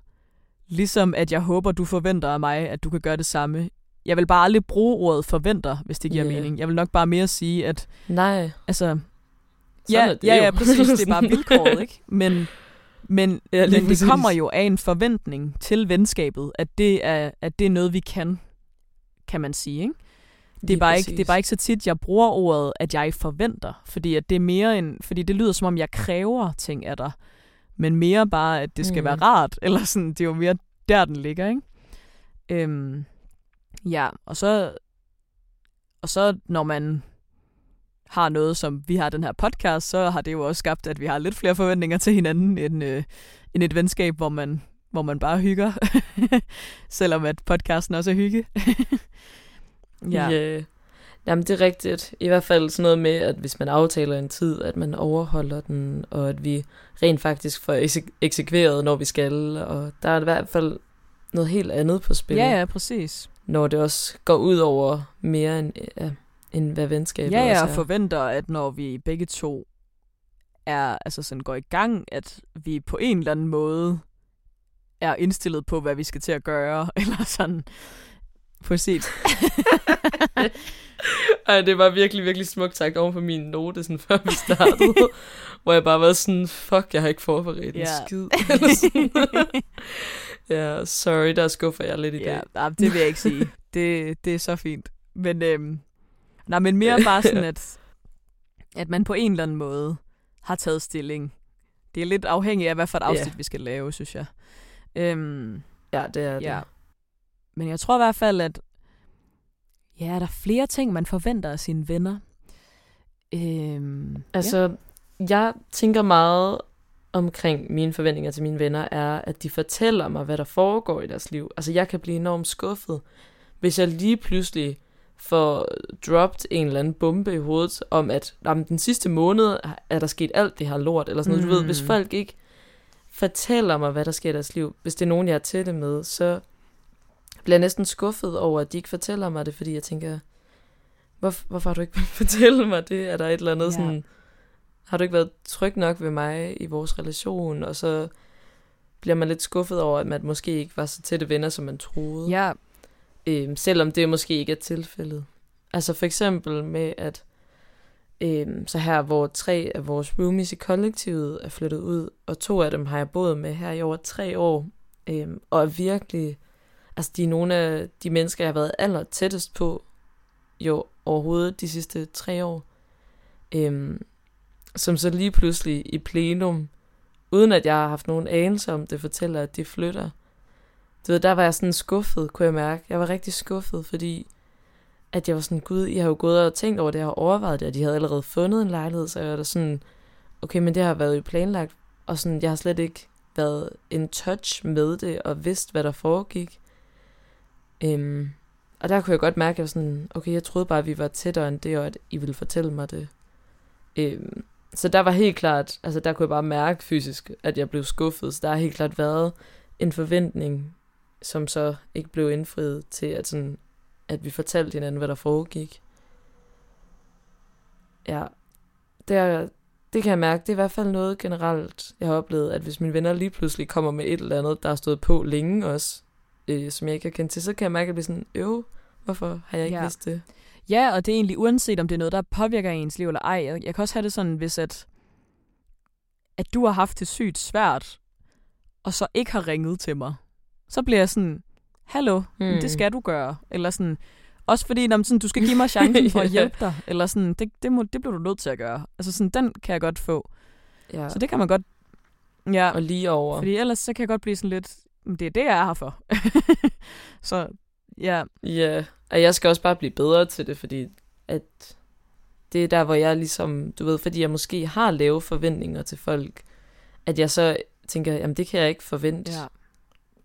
ligesom at jeg håber, du forventer af mig, at du kan gøre det samme jeg vil bare aldrig bruge ordet forventer, hvis det giver yeah. mening. Jeg vil nok bare mere sige, at... Nej. Altså... ja, det ja, ja, præcis. Det er bare vilkåret, ikke? Men, men, ja, men det kommer jo af en forventning til venskabet, at det er, at det er noget, vi kan, kan man sige, ikke? Det er, bare ikke, det er bare ikke så tit, jeg bruger ordet, at jeg forventer. Fordi at det er mere en, fordi det lyder som om, jeg kræver ting af dig. Men mere bare, at det skal mm. være rart. Eller sådan, det er jo mere der, den ligger, ikke? Øhm, Ja, og så, og så når man har noget, som vi har den her podcast, så har det jo også skabt, at vi har lidt flere forventninger til hinanden, end, øh, end et venskab, hvor man, hvor man bare hygger. Selvom at podcasten også er hygge. ja. Yeah. Jamen, det er rigtigt. I hvert fald sådan noget med, at hvis man aftaler en tid, at man overholder den, og at vi rent faktisk får eksekveret, når vi skal. Og der er i hvert fald noget helt andet på spil. Ja, ja, præcis når det også går ud over mere end, ja, end hvad venskabet ja, ja, og forventer, at når vi begge to er, altså sådan går i gang, at vi på en eller anden måde er indstillet på, hvad vi skal til at gøre, eller sådan. Præcis. Ej, det var virkelig, virkelig smukt sagt oven på min note, sådan før vi startede, hvor jeg bare var sådan, fuck, jeg har ikke forberedt en yeah. skid. Ja, sorry, der skuffer jeg lidt i dag. Ja, det vil jeg ikke sige. Det, det er så fint. Men, øhm, nej, men mere bare sådan, at, at man på en eller anden måde har taget stilling. Det er lidt afhængigt af, hvad for et afsnit yeah. vi skal lave, synes jeg. Øhm, ja, det er ja. det. Men jeg tror i hvert fald, at ja, der er flere ting, man forventer af sine venner. Øhm, altså, ja. jeg tænker meget omkring mine forventninger til mine venner, er, at de fortæller mig, hvad der foregår i deres liv. Altså, jeg kan blive enormt skuffet, hvis jeg lige pludselig får dropped en eller anden bombe i hovedet, om at jamen, den sidste måned er der sket alt det her lort, eller sådan noget. Mm. Du ved, hvis mm. folk ikke fortæller mig, hvad der sker i deres liv, hvis det er nogen, jeg er det med, så bliver jeg næsten skuffet over, at de ikke fortæller mig det, fordi jeg tænker, hvor, hvorfor har du ikke fortælle mig det? Er der et eller andet ja. sådan har du ikke været tryg nok ved mig i vores relation, og så bliver man lidt skuffet over, at man måske ikke var så tætte venner, som man troede. Ja. Øhm, selvom det måske ikke er tilfældet. Altså for eksempel med, at øh, så her, hvor tre af vores roomies i kollektivet er flyttet ud, og to af dem har jeg boet med her i over tre år, øh, og er virkelig, altså de er nogle af de mennesker, jeg har været aller tættest på, jo overhovedet de sidste tre år. øh, som så lige pludselig i plenum, uden at jeg har haft nogen anelse om det, fortæller, at de flytter. Du ved, der var jeg sådan skuffet, kunne jeg mærke. Jeg var rigtig skuffet, fordi at jeg var sådan, gud, jeg har jo gået og tænkt over det, jeg har overvejet det, og de havde allerede fundet en lejlighed, så jeg var da sådan, okay, men det har været jo planlagt, og sådan, jeg har slet ikke været in touch med det, og vidst, hvad der foregik. Øhm, og der kunne jeg godt mærke, at jeg var sådan, okay, jeg troede bare, at vi var tættere end det, og at I ville fortælle mig det. Øhm, så der var helt klart, altså der kunne jeg bare mærke fysisk, at jeg blev skuffet. Så der har helt klart været en forventning, som så ikke blev indfriet til, at, sådan, at vi fortalte hinanden, hvad der foregik. Ja, det, er, det kan jeg mærke. Det er i hvert fald noget generelt, jeg har oplevet, at hvis mine venner lige pludselig kommer med et eller andet, der har stået på længe også, øh, som jeg ikke har kendt til, så kan jeg mærke, at jeg bliver sådan, øv, hvorfor har jeg ikke Ja. ja. vidst det? Ja, og det er egentlig uanset, om det er noget, der påvirker ens liv eller ej. Jeg, jeg kan også have det sådan, hvis at, at du har haft det sygt svært, og så ikke har ringet til mig. Så bliver jeg sådan, hallo, mm. det skal du gøre. Eller sådan, også fordi når, sådan, du skal give mig chancen for at hjælpe dig. Eller sådan, det, det, må, det bliver du nødt til at gøre. Altså sådan, den kan jeg godt få. Ja, Så det kan man godt... Ja, og lige over. fordi ellers så kan jeg godt blive sådan lidt, "Men det er det, jeg er her for. så ja, Ja, og jeg skal også bare blive bedre til det, fordi at det er der, hvor jeg ligesom, du ved, fordi jeg måske har lave forventninger til folk, at jeg så tænker, jamen det kan jeg ikke forvente ja.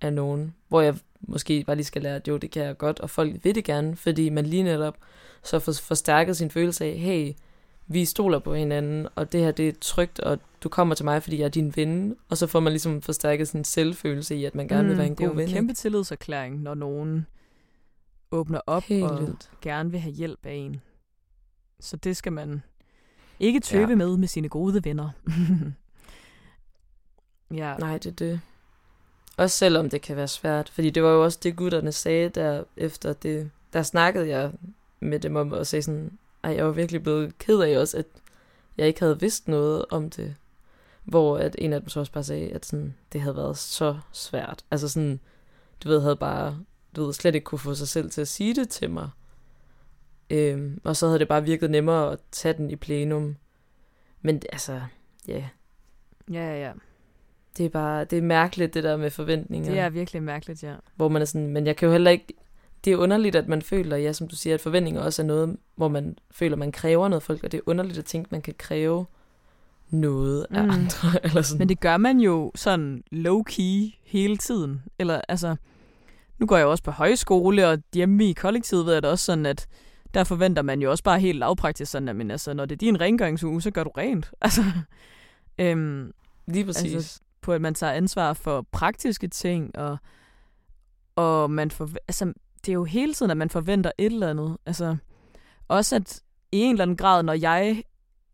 Af nogen. Hvor jeg måske bare lige skal lære, at jo, det kan jeg godt, og folk vil det gerne, fordi man lige netop så får forstærket sin følelse af, hey, vi stoler på hinanden, og det her, det er trygt, og du kommer til mig, fordi jeg er din ven, og så får man ligesom forstærket sin selvfølelse i, at man gerne vil være en Mm, det er god jo ven. en ikke? kæmpe tillidserklæring, når nogen åbner op Helt og vildt. gerne vil have hjælp af en. Så det skal man ikke tøve ja. med med sine gode venner. ja. Nej, det er det. Også selvom det kan være svært. Fordi det var jo også det, gutterne sagde der efter det. Der snakkede jeg med dem om og sagde sådan, ej, jeg var virkelig blevet ked af også, at jeg ikke havde vidst noget om det. Hvor at en af dem så også bare sagde, at sådan, det havde været så svært. Altså sådan, du ved, havde bare, du ved, slet ikke kunne få sig selv til at sige det til mig. Øhm, og så havde det bare virket nemmere at tage den i plenum. Men altså, ja, yeah, ja, ja, ja det er bare, det er mærkeligt, det der med forventninger. Det er virkelig mærkeligt, ja. Hvor man er sådan, men jeg kan jo heller ikke, det er underligt, at man føler, ja, som du siger, at forventninger også er noget, hvor man føler, man kræver noget folk, og det er underligt at tænke, at man kan kræve noget af Mm. andre. Eller sådan. Men det gør man jo sådan low-key hele tiden. Eller altså, nu går jeg jo også på højskole, og hjemme i kollektivet ved jeg det også sådan, at der forventer man jo også bare helt lavpraktisk sådan, at men altså, når det er din rengøringsuge, så gør du rent. Altså, øhm, Lige præcis. altså, på at man tager ansvar for praktiske ting, og, og man for, altså, det er jo hele tiden, at man forventer et eller andet. Altså, også at i en eller anden grad, når jeg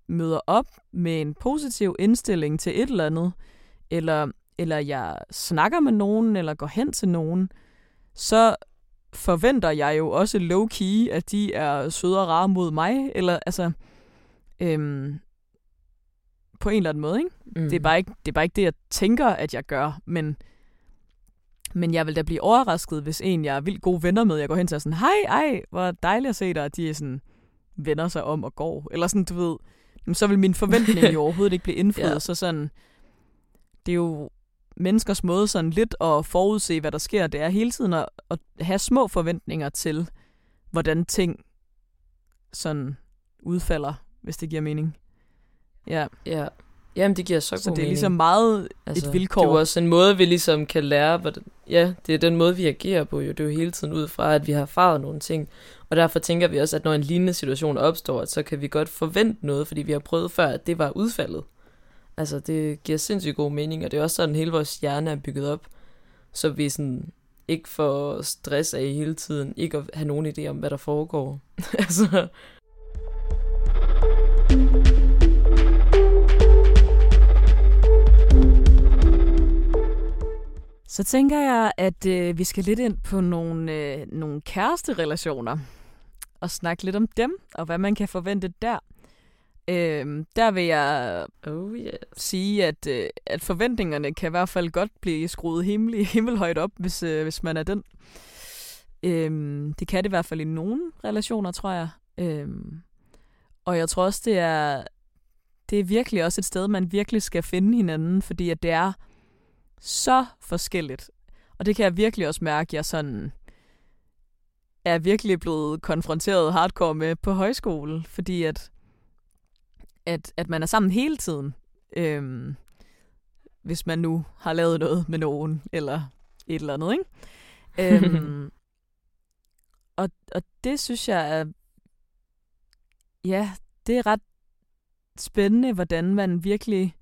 møder op med en positiv indstilling til et eller andet, eller, eller jeg snakker med nogen, eller går hen til nogen, så forventer jeg jo også low-key, at de er søde og rare mod mig, eller altså, øhm, på en eller anden måde, ikke? mm. Det er, bare ikke, det er bare ikke det, jeg tænker, at jeg gør, men, men jeg vil da blive overrasket, hvis en, jeg er vildt gode venner med, jeg går hen til og sådan, hej, ej, hvor dejligt at se dig, at de er sådan, vender sig om og går. Eller sådan, du ved, så vil min forventning jo overhovedet ikke blive indfriet. Ja. Så sådan, det er jo menneskers måde sådan lidt at forudse, hvad der sker. Det er hele tiden at, at have små forventninger til, hvordan ting sådan udfalder, hvis det giver mening. Ja, Ja. Jamen, det giver så, så god det er mening. ligesom meget altså, et vilkår. Det er jo også en måde, vi ligesom kan lære, hvordan, ja, det er den måde, vi agerer på, jo. Det er jo hele tiden ud fra, at vi har erfaret nogle ting. Og derfor tænker vi også, at når en lignende situation opstår, så kan vi godt forvente noget, fordi vi har prøvet før, at det var udfaldet. Altså, det giver sindssygt god mening, og det er også sådan, hele vores hjerne er bygget op, så vi sådan ikke får stress af hele tiden, ikke at have nogen idé om, hvad der foregår. altså, Så tænker jeg, at øh, vi skal lidt ind på nogle, øh, nogle kæresterelationer og snakke lidt om dem, og hvad man kan forvente der. Øh, der vil jeg oh yeah. sige, at, øh, at forventningerne kan i hvert fald godt blive skruet himmel, himmelhøjt op, hvis, øh, hvis man er den. Øh, det kan det i hvert fald i nogle relationer, tror jeg. Øh, og jeg tror også, det er, det er virkelig også et sted, man virkelig skal finde hinanden, fordi at det er så forskelligt. Og det kan jeg virkelig også mærke, at jeg sådan er virkelig blevet konfronteret hardcore med på højskole, fordi at, at, at man er sammen hele tiden, øhm, hvis man nu har lavet noget med nogen, eller et eller andet, ikke? øhm, og, og det synes jeg er, ja, det er ret spændende, hvordan man virkelig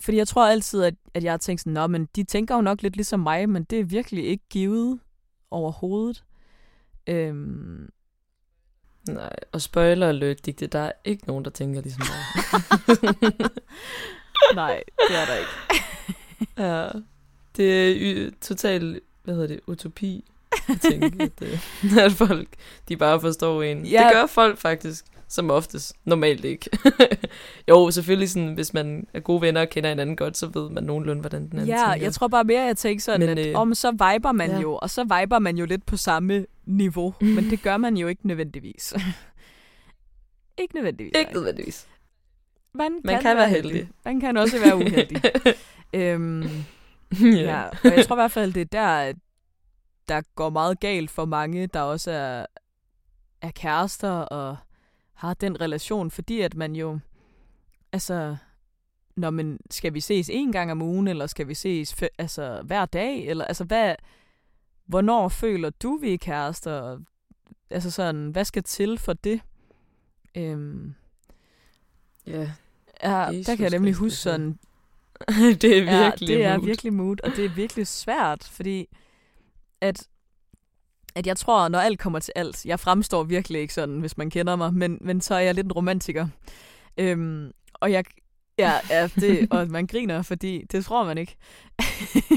fordi jeg tror altid, at, at jeg har tænkt sådan, Nå, men de tænker jo nok lidt ligesom mig, men det er virkelig ikke givet overhovedet. Øhm, Nej, og spoiler alert, Digte, der er ikke nogen, der tænker ligesom mig. Nej, det er der ikke. ja, det er y- total, hvad hedder det, utopi. Jeg tænker, at, øh, at folk, de bare forstår en. Ja. Det gør folk faktisk, som oftest. Normalt ikke. jo, selvfølgelig sådan, hvis man er gode venner og kender hinanden godt, så ved man nogenlunde, hvordan den anden Ja, tænker. jeg tror bare mere, jeg tænker sådan, Men, at øh, om så viber man ja. jo, og så viber man jo lidt på samme niveau, men det gør man jo ikke nødvendigvis. ikke nødvendigvis. Ikke nødvendigvis. Man kan, Man kan være heldig. Man kan også være uheldig. øhm, ja. og jeg tror i hvert fald, det er der, der går meget galt for mange, der også er, er kærester og har den relation, fordi at man jo, altså, når man, skal vi ses en gang om ugen, eller skal vi ses altså, hver dag, eller altså, hvad, hvornår føler du, vi er kærester? Altså sådan, hvad skal til for det? Øhm, ja, ja, der Jesus kan jeg nemlig huske sådan, det er virkelig ja, det er mood. virkelig mood, og det er virkelig svært, fordi at, at jeg tror, når alt kommer til alt, jeg fremstår virkelig ikke sådan, hvis man kender mig, men, men så er jeg lidt en romantiker. Øhm, og jeg, ja, ja det, og man griner, fordi det tror man ikke.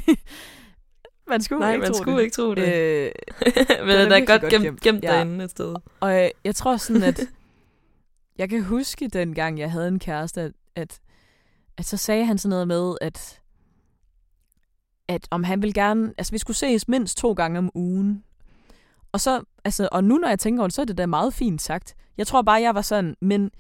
man skulle Nej, ikke man tro skulle det. ikke tro det. Øh, Men den er virkelig godt godt gemt, gemt. gemt Ja. derinde et sted. Og øh, jeg tror sådan, at jeg kan huske dengang, jeg havde en kæreste, at, at, at så sagde han sådan noget med, at, at om han ville gerne, altså vi skulle ses mindst to gange om ugen. Og så, altså, og nu når jeg tænker over det, så er det da meget fint sagt. Jeg tror bare, jeg var sådan, men,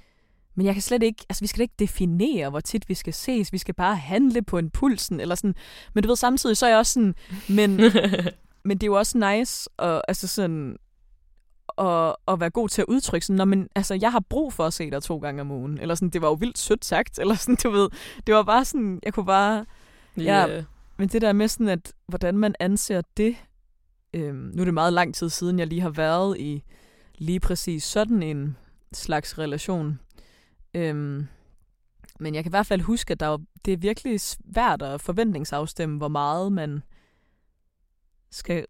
men jeg kan slet ikke, altså vi skal da ikke definere, hvor tit vi skal ses. Vi skal bare handle på en pulsen, eller sådan. Men du ved, samtidig så er jeg også sådan, men, men det er jo også nice, og, altså sådan, at, at være god til at udtrykke sådan, men altså, jeg har brug for at se dig to gange om ugen. Eller sådan, det var jo vildt sødt sagt, eller sådan, du ved. Det var bare sådan, jeg kunne bare... Ja. Ja. Men det der med sådan, at hvordan man anser det... Øhm, nu er det meget lang tid siden, jeg lige har været i lige præcis sådan en slags relation. Øhm, men jeg kan i hvert fald huske, at der er, det er virkelig svært at forventningsafstemme, hvor meget man skal,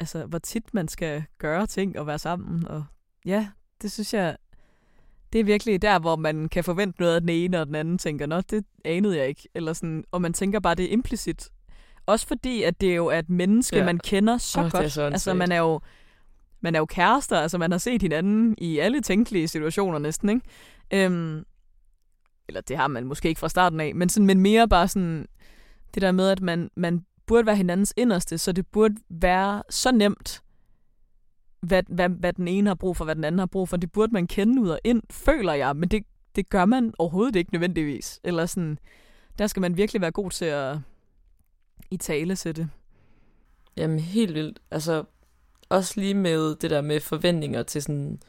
altså hvor tit man skal gøre ting og være sammen. Og ja, det synes jeg, det er virkelig der, hvor man kan forvente noget af den ene, og den anden tænker, nå, det anede jeg ikke. Eller sådan, og man tænker bare, det er implicit. Også fordi, at det jo er et menneske, Ja. man kender så oh, godt. så altså, man er jo man er jo kærester, altså man har set hinanden i alle tænkelige situationer næsten, ikke? Øhm, eller det har man måske ikke fra starten af, men, sådan, men mere bare sådan, det der med, at man, man burde være hinandens inderste, så det burde være så nemt, hvad, hvad, hvad den ene har brug for, hvad den anden har brug for. Det burde man kende ud og ind, føler jeg, men det, det gør man overhovedet ikke nødvendigvis. Eller sådan, der skal man virkelig være god til at i tale sætte. Jamen helt vildt. Altså også lige med det der med forventninger til sådan,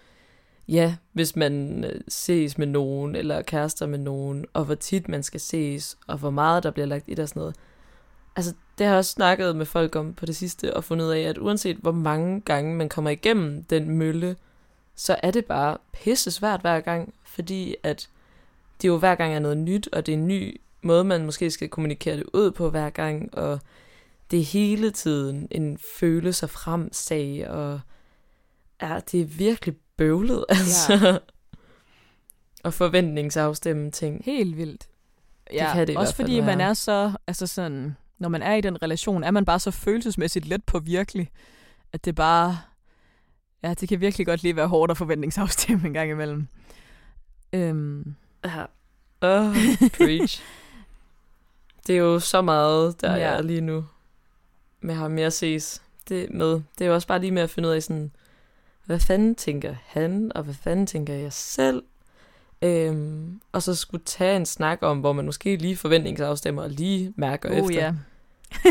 ja, hvis man øh, ses med nogen, eller kærester med nogen, og hvor tit man skal ses, og hvor meget der bliver lagt i det og sådan noget. Altså, det har jeg også snakket med folk om på det sidste, og fundet ud af, at uanset hvor mange gange man kommer igennem den mølle, så er det bare pisse svært hver gang, fordi at det jo hver gang er noget nyt, og det er en ny måde, man måske skal kommunikere det ud på hver gang, og det er hele tiden en føle sig frem sag, og ja, det er virkelig bøvlet, altså. Ja. og forventningsafstemme ting. Helt vildt. Ja, kan det også fordi man være. er så, altså sådan, når man er i den relation, er man bare så følelsesmæssigt let på virkelig, at det bare, ja, det kan virkelig godt lige være hårdt at forventningsafstemme en gang imellem. Øhm, Ja. Oh, preach. det er jo så meget, der Ja. er lige nu med ham med at ses det med. Det er jo også bare lige med at finde ud af sådan, hvad fanden tænker han, og hvad fanden tænker jeg selv? Øhm, og så skulle tage en snak om, hvor man måske lige forventningsafstemmer og lige mærker oh efter. ja.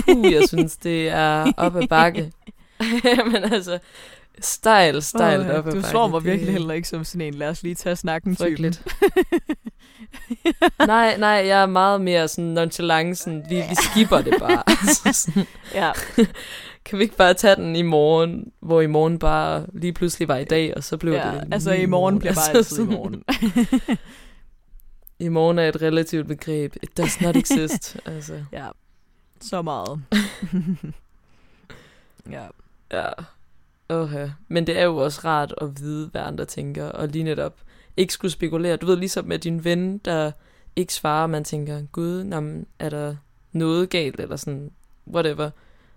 Puh, jeg synes, det er op ad bakke. Men altså, stejl, stejl Åh, op ad bakke. Du slår mig virkelig heller ikke som sådan en, lad os lige tage snakken typen. Nej, nej, jeg er meget mere sådan nonchalant, sådan, vi, vi skipper det bare. Ja, kan vi ikke bare tage den i morgen, hvor i morgen bare lige pludselig var i dag, og så blev ja, det altså i morgen bliver bare Altså altid i morgen. I morgen er et relativt begreb. It does not exist. altså, ja, så meget. ja. ja. Okay. Men det er jo også rart at vide, hvad andre tænker, og lige netop ikke skulle spekulere. Du ved, ligesom med din ven, der ikke svarer, man tænker, gud, jamen, er der noget galt, eller sådan, whatever.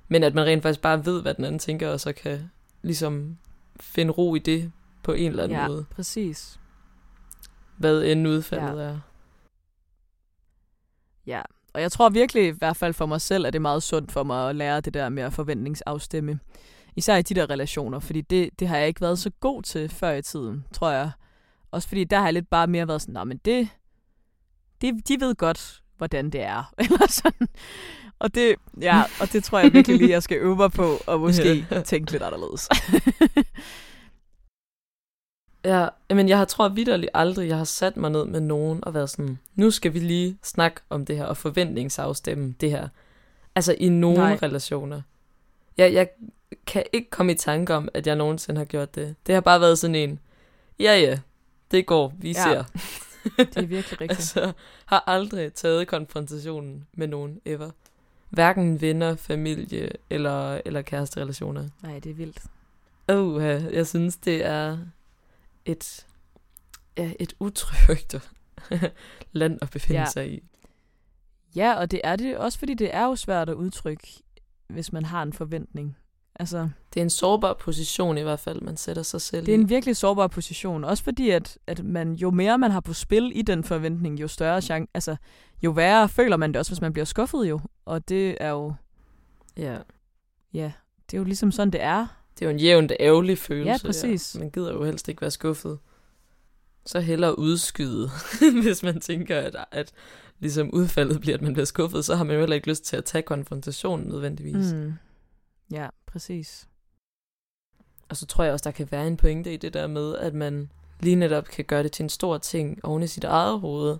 Men at man rent faktisk bare ved, hvad den anden tænker, og så kan ligesom finde ro i det på en eller anden ja, måde. præcis. Hvad end udfaldet Ja. er. Ja, og jeg tror virkelig, i hvert fald for mig selv, at det er meget sundt for mig at lære det der med at forventningsafstemme. Især i de der relationer, fordi det, det har jeg ikke været så god til før i tiden, tror jeg. Også fordi der har jeg lidt bare mere været sådan, nej, men det, det, de ved godt, hvordan det er. Eller sådan. Og det, ja, og det tror jeg virkelig lige, jeg skal øve mig på, og måske tænke lidt anderledes. Ja, men jeg har tror vidderligt aldrig, jeg har sat mig ned med nogen og været sådan, nu skal vi lige snakke om det her og forventningsafstemme det her. Altså i nogle. Nej. relationer. Jeg, jeg kan ikke komme i tanke om, at jeg nogensinde har gjort det. Det har bare været sådan en, ja ja, det går, vi Ja, ser. det er virkelig rigtigt. altså, har aldrig taget konfrontationen med nogen ever. Hverken venner, familie eller, eller kæresterelationer. Nej, det er vildt. Oh, jeg synes, det er et, ja, et utrygt land at befinde ja. sig i. Ja, og det er det også, fordi det er jo svært at udtrykke, hvis man har en forventning. Altså, Det er en sårbar position i hvert fald, man sætter sig selv det er i. en virkelig sårbar position. Også fordi, at, at man, jo mere man har på spil i den forventning, jo større chance, altså, jo værre føler man det også, hvis man bliver skuffet jo. Og det er jo, Ja, ja, det er jo ligesom sådan, det er. det er jo en jævnt ærgerlig følelse. Ja, præcis. Man gider jo helst ikke være skuffet. Så hellere udskyde, hvis man tænker, at, at ligesom udfaldet bliver, at man bliver skuffet, så har man jo heller ikke lyst til at tage konfrontationen nødvendigvis. Mm. Ja, præcis. Og så tror jeg også, der kan være en pointe i det der med, at man lige netop kan gøre det til en stor ting oven i sit eget hoved,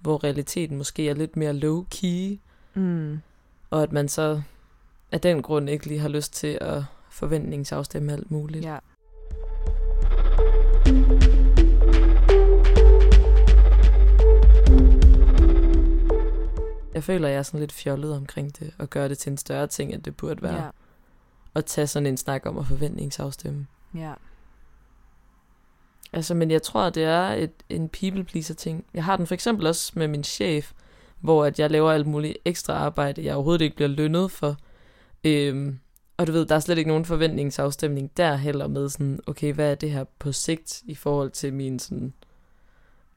hvor realiteten måske er lidt mere low-key, Mm. og at man så af den grund ikke lige har lyst til at forventningsafstemme alt muligt. Ja. Jeg føler, at jeg er sådan lidt fjollet omkring det, og gøre det til en større ting, end det burde være. Ja. At tage sådan en snak om at forventningsafstemme. Ja. Altså, men jeg tror, det er et, en people pleaser ting. Jeg har den for eksempel også med min chef, hvor at jeg laver alt muligt ekstra arbejde, jeg overhovedet ikke bliver lønnet for. Øhm, og du ved, der er slet ikke nogen forventningsafstemning der heller med sådan, okay, hvad er det her på sigt i forhold til min sådan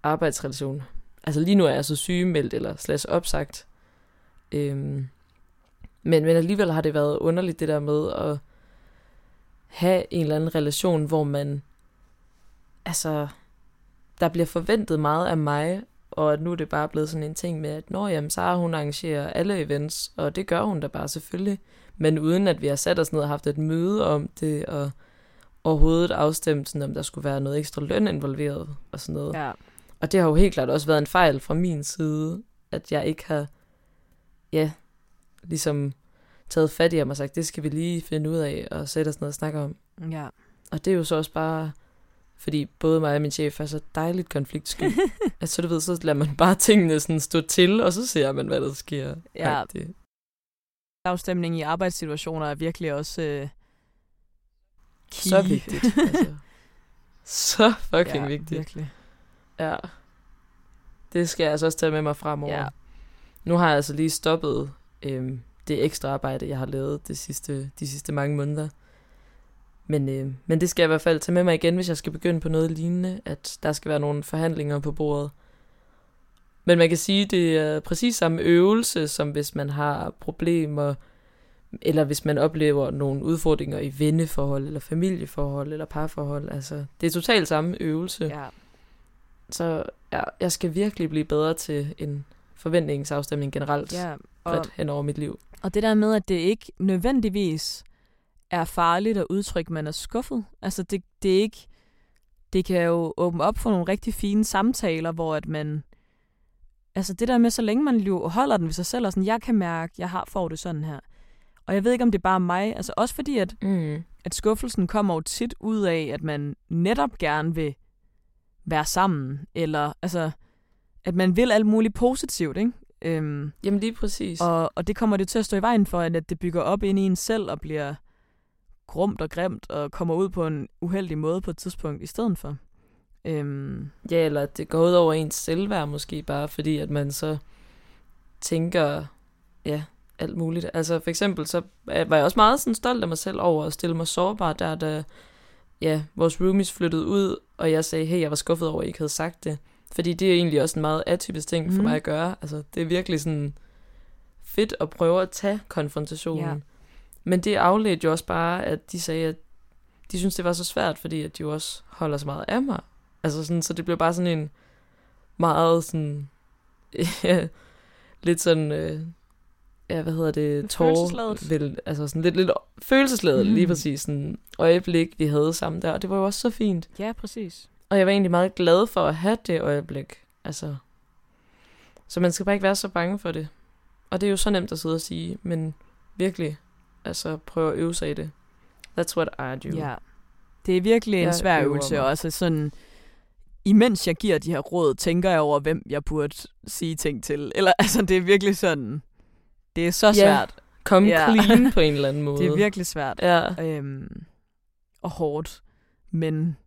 arbejdsrelation? Altså lige nu er jeg så sygemeldt eller slash opsagt. Øhm, men, men alligevel har det været underligt det der med at have en eller anden relation, hvor man altså, der bliver forventet meget af mig, og at nu er det bare blevet sådan en ting med, at når jamen, så har hun arrangerer alle events, og det gør hun da bare selvfølgelig, men uden at vi har sat os ned og haft et møde om det, og overhovedet afstemt, sådan, om der skulle være noget ekstra løn involveret, og sådan noget. Ja. Og det har jo helt klart også været en fejl fra min side, at jeg ikke har, ja, ligesom taget fat i ham og sagt, det skal vi lige finde ud af, og sætte os ned og snakke om. Ja. Og det er jo så også bare, fordi både mig og min chef er så dejligt konfliktsky. at så du ved, så lader man bare tingene sådan stå til, og så ser man, hvad der sker. Ja. Det. Afstemning i arbejdssituationer er virkelig også øh, key. Så vigtigt. Altså. Så fucking ja, vigtigt. virkelig. Ja. Det skal jeg altså også tage med mig fremover. Ja. Nu har jeg altså lige stoppet øhm, det ekstra arbejde, jeg har lavet de sidste, de sidste mange måneder. Men, øh, men det skal jeg i hvert fald tage med mig igen, hvis jeg skal begynde på noget lignende, at der skal være nogle forhandlinger på bordet. Men man kan sige, det er præcis samme øvelse, som hvis man har problemer, eller hvis man oplever nogle udfordringer i venneforhold, eller familieforhold, eller parforhold. Altså, det er totalt samme øvelse. Ja. Så ja, jeg skal virkelig blive bedre til en forventningsafstemning generelt ja. Ja. Og, bredt hen over mit liv. og det der med, at det ikke nødvendigvis er farligt at udtrykke, at man er skuffet. Altså, det, det er ikke... Det kan jo åbne op for nogle rigtig fine samtaler, hvor at man... Altså det der med, så længe man jo holder den ved sig selv, og sådan, jeg kan mærke, jeg har får det sådan her. Og jeg ved ikke, om det er bare mig. Altså også fordi, at Mm. at skuffelsen kommer jo tit ud af, at man netop gerne vil være sammen, eller altså, at man vil alt muligt positivt, ikke? Øhm, Jamen lige præcis. og, og det kommer det til at stå i vejen for, at det bygger op ind i en selv og bliver grumt og grimt, og kommer ud på en uheldig måde på et tidspunkt i stedet for. Øhm, Ja, eller at det går ud over ens selvværd måske bare, fordi at man så tænker, ja, alt muligt. Altså for eksempel, så var jeg også meget sådan stolt af mig selv over at stille mig sårbar der, da ja, vores roomies flyttede ud, og jeg sagde, hey, jeg var skuffet over, at I ikke havde sagt det. Fordi det er egentlig også en meget atypisk ting for Mhm. mig at gøre. Altså, det er virkelig sådan fedt at prøve at tage konfrontationen. Ja. Men det afledte jo også bare, at de sagde, at de synes det var så svært, fordi at de jo også holder så meget af mig. Altså sådan, så det blev bare sådan en meget sådan, ja, lidt sådan, øh, ja, hvad hedder det, Følelsesladet. tårer, vel, altså sådan lidt, lidt følelsesladet, Mm. lige præcis sådan øjeblik, vi havde sammen der, og det var jo også så fint. ja, præcis. Og jeg var egentlig meget glad for at have det øjeblik, altså, så man skal bare ikke være så bange for det. Og det er jo så nemt at sidde og sige, men virkelig, altså prøve at øve sig i det. That's what I do. Ja. Det er virkelig en Jeg svær øvelse, mig. og også sådan, imens jeg giver de her råd, tænker jeg over, hvem jeg burde sige ting til. Eller altså, det er virkelig sådan, det er så Ja. svært. Kom Ja. clean på en eller anden måde. Det er virkelig svært. Ja, Øhm, og hårdt. Men,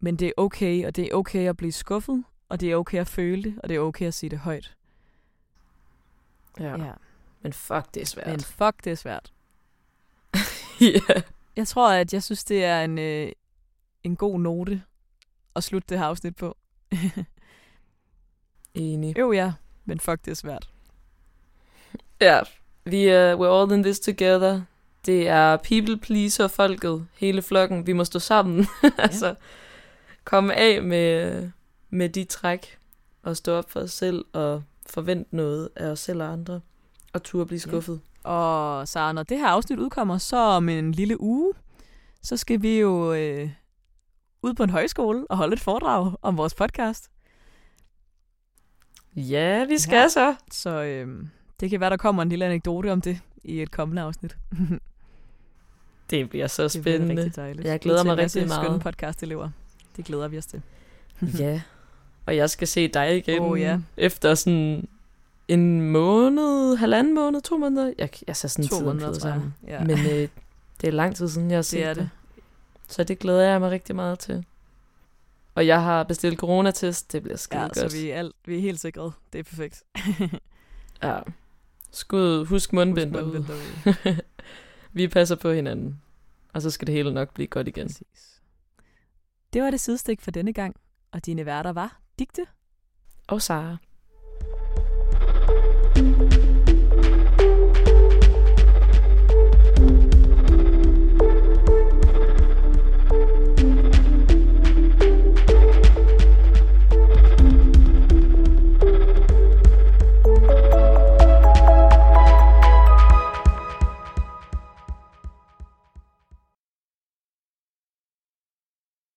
men det er okay, og det er okay at blive skuffet, og det er okay at føle det, og det er okay at sige det højt. ja. Men fuck, det er svært. Men fuck, det er svært. ja. Jeg tror, at jeg synes, det er en, øh, en god note at slutte det her afsnit på. Enig. jo ja, men fuck, det er svært. Ja, vi er we're all in this together. Det er people pleaser folket, hele flokken. Vi må stå sammen. altså, komme af med, med de træk og stå op for os selv og forvente noget af os selv og andre. Og turde blive Ja. skuffet. Og så når det her afsnit udkommer, så om en lille uge, så skal vi jo øh, ud på en højskole og holde et foredrag om vores podcast. Ja, vi skal Ja. så. Så øh, det kan være, der kommer en lille anekdote om det i et kommende afsnit. Det bliver så Det bliver spændende. rigtig dejligt. Jeg glæder mig rigtig meget. skønne podcast-elever. Det glæder vi os til. ja. Og jeg skal se dig igen. Åh, ja. Efter sådan en måned, halvanden måned, to måneder. Jeg, jeg ser sådan To tiden måneder, sammen. Ja. Men øh, det er lang tid siden, jeg har set det er det. Så det glæder jeg mig rigtig meget til. Og jeg har bestilt coronatest. Det bliver skide Ja, godt. så vi er, alt, vi er helt sikret. Det er perfekt. Ja. Skud, husk mundbind derude. vi passer på hinanden. Og så skal det hele nok blive godt igen. Præcis. Det var det sidestik for denne gang, og dine værter var Digte Og Sara.